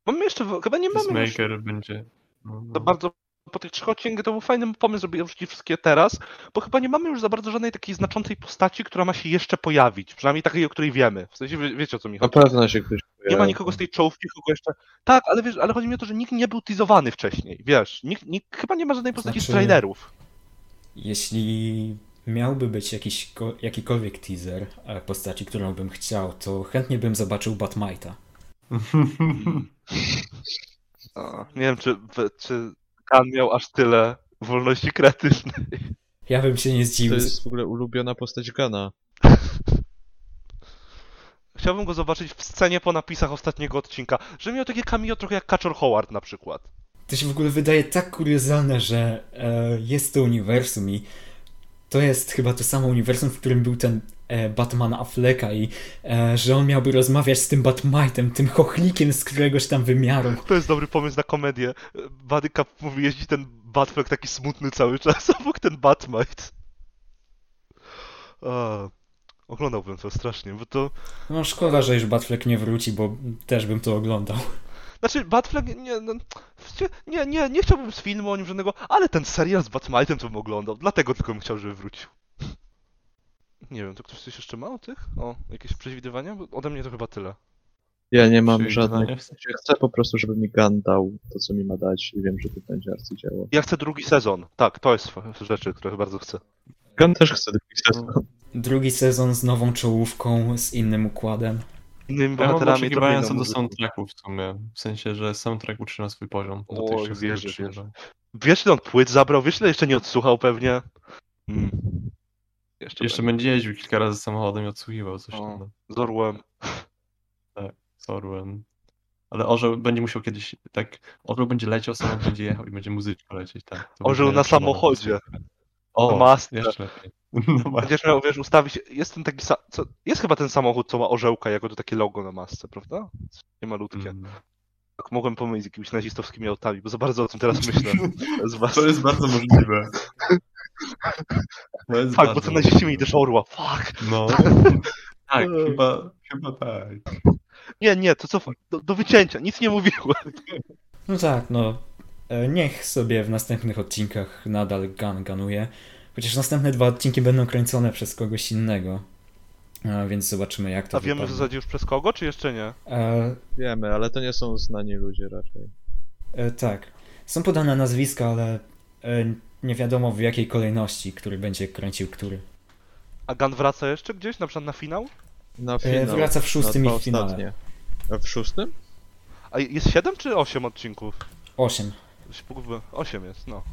Mamy jeszcze, chyba nie mamy już Peacemaker będzie... No, no. za bardzo po tych trzech odcinkach to był fajny pomysł, żeby je wrzucić wszystkie teraz, bo chyba nie mamy już za bardzo żadnej takiej znaczącej postaci, która ma się jeszcze pojawić, przynajmniej takiej, o której wiemy. W sensie wie, wiecie o co mi Na chodzi. pewno się ktoś Nie ma nikogo z tej czołówki, kogo jeszcze... Tak, ale wiesz, ale chodzi mi o to, że nikt nie był teasowany wcześniej, wiesz, nikt, nikt chyba nie ma żadnej postaci z Znaczy- trailerów. Jeśli miałby być jakiś, ko- jakikolwiek teaser e, postaci, którą bym chciał, to chętnie bym zobaczył Batmite'a. <laughs> A, nie wiem, czy, czy Kan miał aż tyle wolności kreatywnej. Ja bym się nie To zdziwił. jest w ogóle ulubiona postać Gana. Chciałbym go zobaczyć w scenie po napisach ostatniego odcinka, że miał takie cameo trochę jak Kaczor Howard na przykład. To się w ogóle wydaje tak kuriozalne, że e, jest to uniwersum i to jest chyba to samo uniwersum, w którym był ten e, Batman Afflecka i e, że on miałby rozmawiać z tym Batmitem, tym chochlikiem z któregoś tam wymiaru. To jest dobry pomysł na komedię. Badyka mówi jeździ ten Batfleck taki smutny cały czas, <laughs> obok ten Batmite. A, oglądałbym to strasznie, bo to... No szkoda, że już Batfleck nie wróci, bo też bym to oglądał. Znaczy, Batfleck, nie, no, właściwie nie, nie, nie chciałbym z filmu o nim żadnego, ale ten serial z Batmitem to bym oglądał, dlatego tylko bym chciał, żeby wrócił. Nie wiem, to ktoś coś jeszcze ma o tych? O, jakieś przewidywania? Bo ode mnie to chyba tyle. Ja nie mam żadnych... w sensie- Chcę po prostu, żeby mi Gun dał to, co mi ma dać i wiem, że to będzie arcydzieło. Ja chcę drugi sezon. Tak, to jest rzeczy, które bardzo chcę. Gun też chce drugi sezon. Drugi sezon z nową czołówką, z innym układem. Innymi Ja mam bohaterami to oczekiwania inną co do muzyką. soundtracku w sumie. W sensie, że soundtrack utrzyma swój poziom. Do wierzę, utrzyma. wierzę. Wiesz, ile on płyt zabrał? Wiesz, ile jeszcze nie odsłuchał pewnie? Mm. Jeszcze, Jeszcze będzie. będzie jeździł kilka razy samochodem i odsłuchiwał coś O. tam. Z Orłem. Z Orłem. Ale orzeł będzie musiał kiedyś, tak, orzeł będzie leciał, samolot będzie jechał i będzie muzyczka lecieć, tak. To Orzeł na samochodzie. O, masce. jeszcze lepiej. <laughs> Będziesz miał, wiesz, ustawić. Jest ten taki. Co... Jest chyba ten samochód, co ma orzełka jako to takie logo na masce, prawda? Nie malutkie. Mm. Tak mogłem pomylić z jakimiś nazistowskimi autami, bo za bardzo o tym teraz <laughs> myślę. To jest bardzo możliwe. To jest Fak, bo naziści mieli możliwe. też orła. Fuck. No. <laughs> tak, chyba, chyba tak. Nie, nie, to co? Do, do wycięcia, nic nie mówiłem. No tak, no. e, Niech sobie w następnych odcinkach nadal Gun ganuje. Chociaż następne dwa odcinki będą kręcone przez kogoś innego. A więc zobaczymy jak to A wiemy w wypadnie. zasadzie już przez kogo, czy jeszcze nie? E, Wiemy, ale to nie są znani ludzie raczej. e, tak. Są podane nazwiska, ale e, nie wiadomo w jakiej kolejności, który będzie kręcił który. A Gun wraca jeszcze gdzieś, na przykład na finał? Na E, finał. wraca w szóstym i w finale. ostatnie. A w szóstym? A jest 7 czy 8 odcinków? Osiem. Się pogubiłem. 8 jest, no.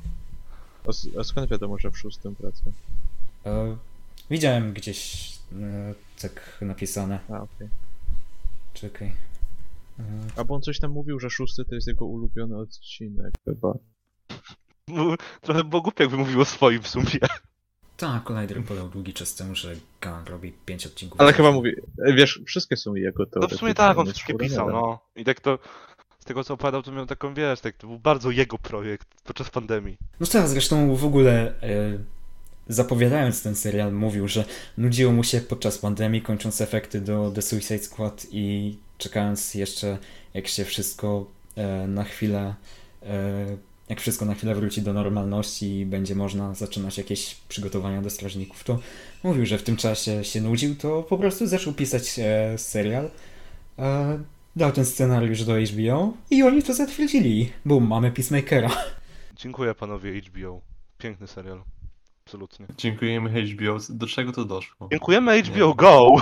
A, skąd wiadomo, że w szóstym wraca? E, widziałem gdzieś e, tak napisane. A, okej. Czekaj. E, A bo on coś tam mówił, że szósty to jest jego ulubiony odcinek chyba. Bo- Trochę było głupio, jakby mówił o swoim w sumie. tak, Collider podał długi czas temu, że Gun robi pięć odcinków. Ale chyba mówi, wiesz, wszystkie są jego No teoretyczne. w sumie tak, on jest wszystkie pisał, no. I tak to, z tego co opowiadał, to miał taką, wiesz, tak, to był bardzo jego projekt podczas pandemii. No tak, zresztą w ogóle e, zapowiadając ten serial mówił, że nudziło mu się podczas pandemii, kończąc efekty do The Suicide Squad i czekając jeszcze jak się wszystko e, na chwilę e, jak wszystko na chwilę wróci do normalności i będzie można zaczynać jakieś przygotowania do strażników, to mówił, że w tym czasie się nudził, to po prostu zaczął pisać e, serial. E, dał ten scenariusz do HBO i oni to zatwierdzili. Bum, mamy Peacemakera. Dziękuję panowie HBO. Piękny serial. Absolutnie. Dziękujemy HBO. Do czego to doszło? Dziękujemy HBO Nie. Go!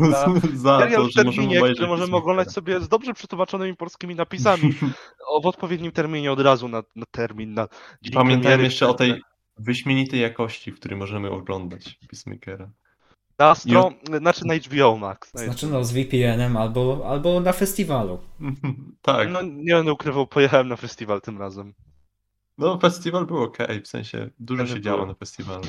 <laughs> Za, za Serial to, że możemy obejrzeć który możemy oglądać sobie z dobrze przetłumaczonymi polskimi napisami. <laughs> W odpowiednim terminie od razu na, na termin, na Pamiętajmy jeszcze o tej wyśmienitej jakości, w której możemy oglądać Peacemakera. Na stron, znaczy na HBO Max. Na Znaczy no z VPN-em albo, albo na festiwalu. <laughs> tak. No nie będę ukrywał, pojechałem na festiwal tym razem. No, festiwal był ok, w sensie dużo się działo na festiwalu.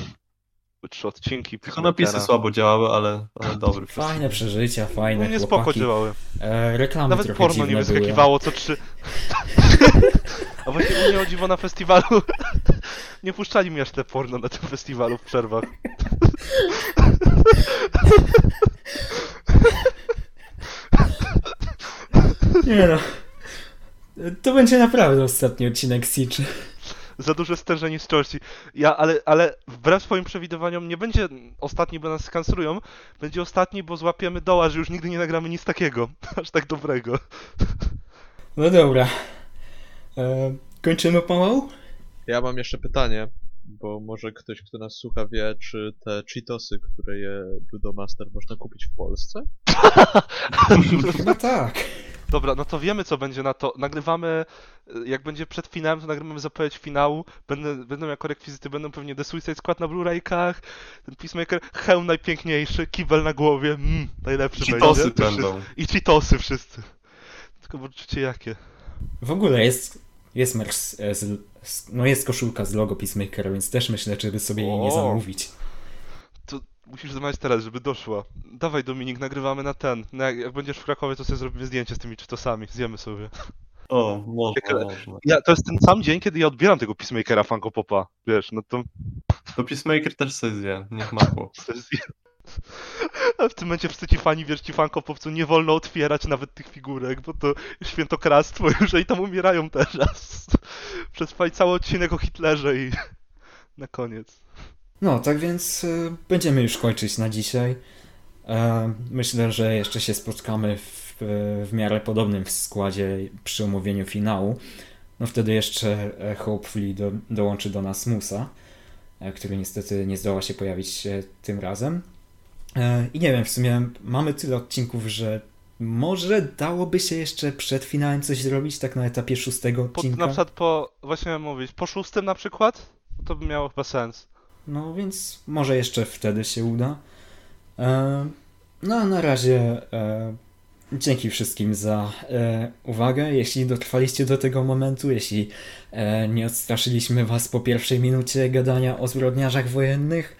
Trzy odcinki. Tylko napisy słabo działały, ale, ale <laughs> dobry Fajne przeżycia, No fajne nie spoko działały. E, reklamy Nawet trochę porno nie wyskakiwało co trzy. <laughs> A właśnie u mnie o dziwo na festiwalu <laughs> nie puszczali mi aż te porno na tym festiwalu w przerwach. Nie no. To będzie naprawdę ostatni odcinek Siege. Za duże stężenie z czości. Ja, ale, ale wbrew swoim przewidywaniom nie będzie ostatni, bo nas skancelują. Będzie ostatni, bo złapiemy doła, że już nigdy nie nagramy nic takiego. <laughs> Aż tak dobrego. <laughs> No dobra. E, kończymy pomału? Ja mam jeszcze pytanie, bo może ktoś, kto nas słucha wie, czy te Cheetosy, które je Judomaster można kupić w Polsce? <laughs> No tak. Dobra, no to wiemy co będzie na to. Nagrywamy, y, jak będzie przed finałem, to nagrywamy zapowiedź finału. Będę, będą jako rekwizyty, będą pewnie The Suicide Squad na Blu-raykach, ten Peacemaker, hełm najpiękniejszy, kibel na głowie, mm, najlepszy Cheetosy będzie. będą. I cheatosy wszyscy. Tylko poczucie jakie. W ogóle jest, jest merch, z, e, z, z, no jest koszulka z logo Peacemakera, więc też myślę, żeby sobie jej nie O. zamówić. Musisz zamawiać teraz, żeby doszła. Dawaj Dominik, nagrywamy na ten. No jak, jak będziesz w Krakowie, to sobie zrobimy zdjęcie z tymi cheatosami, zjemy sobie. O, można, można. Ja, to jest ten sam dzień, kiedy ja odbieram tego Peacemakera Funko Popa, wiesz, no to... To Peacemaker też sobie zje, niech ma chłop. <laughs> A w tym momencie wszyscy ci fani, wiesz, ci Funko Popcu, nie wolno otwierać nawet tych figurek, bo to świętokradztwo <laughs> już i tam umierają teraz. <laughs> Przetrwali cały odcinek o Hitlerze i... na koniec. No, tak więc e, będziemy już kończyć na dzisiaj. E, myślę, że jeszcze się spotkamy w, w miarę podobnym składzie przy omówieniu finału. No wtedy jeszcze e, hopefully do, dołączy do nas Musa, e, który niestety nie zdoła się pojawić e, tym razem. E, I nie wiem, w sumie mamy tyle odcinków, że może dałoby się jeszcze przed finałem coś zrobić, tak na etapie szóstego Po, odcinka. na przykład po... właśnie mówić, po szóstym na przykład? To by miało chyba sens. No więc może jeszcze wtedy się uda. E, no a na razie e, dzięki wszystkim za e, uwagę. Jeśli dotrwaliście do tego momentu, jeśli nie odstraszyliśmy was po pierwszej minucie gadania o zbrodniarzach wojennych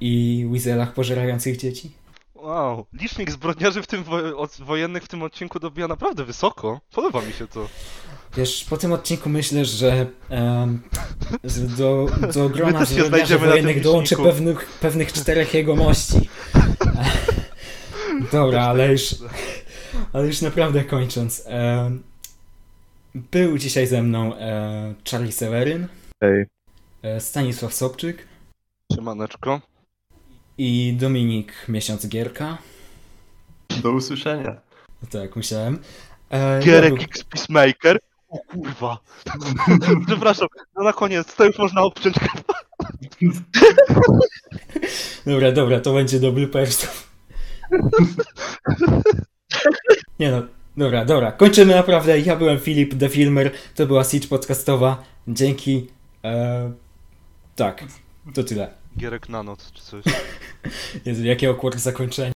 i wizelach pożerających dzieci. Wow, licznik zbrodniarzy w tym wo- wojennych w tym odcinku dobija naprawdę wysoko. Podoba mi się to. Wiesz, po tym odcinku myślę, że z- do, do grona tym wojennych dołączy pewnych, pewnych czterech jegomości. <laughs> Dobra, ale już, ale już naprawdę kończąc. em, był dzisiaj ze mną e, Charlie Seweryn, Hej. e, Stanisław Sobczyk Siemaneczko. i Dominik Miesiąc Gierka. Do usłyszenia. No Tak, musiałem. E, Gierek był- X Peacemaker. O kurwa. <laughs> Przepraszam, no na koniec, to już można obciąć Dobra, dobra, to będzie do bloopersów. Nie no, dobra, dobra. Kończymy naprawdę. Ja byłem Filip, The Filmer. To była Siege Podcastowa. Dzięki. E, tak, to tyle. Gierek na noc czy coś. Jezu, jakie awkward zakończenie.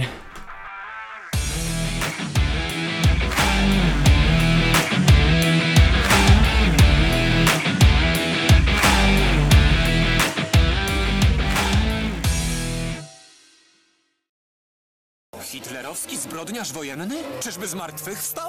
Zbrodniarz wojenny? Czyżby z martwych wstał?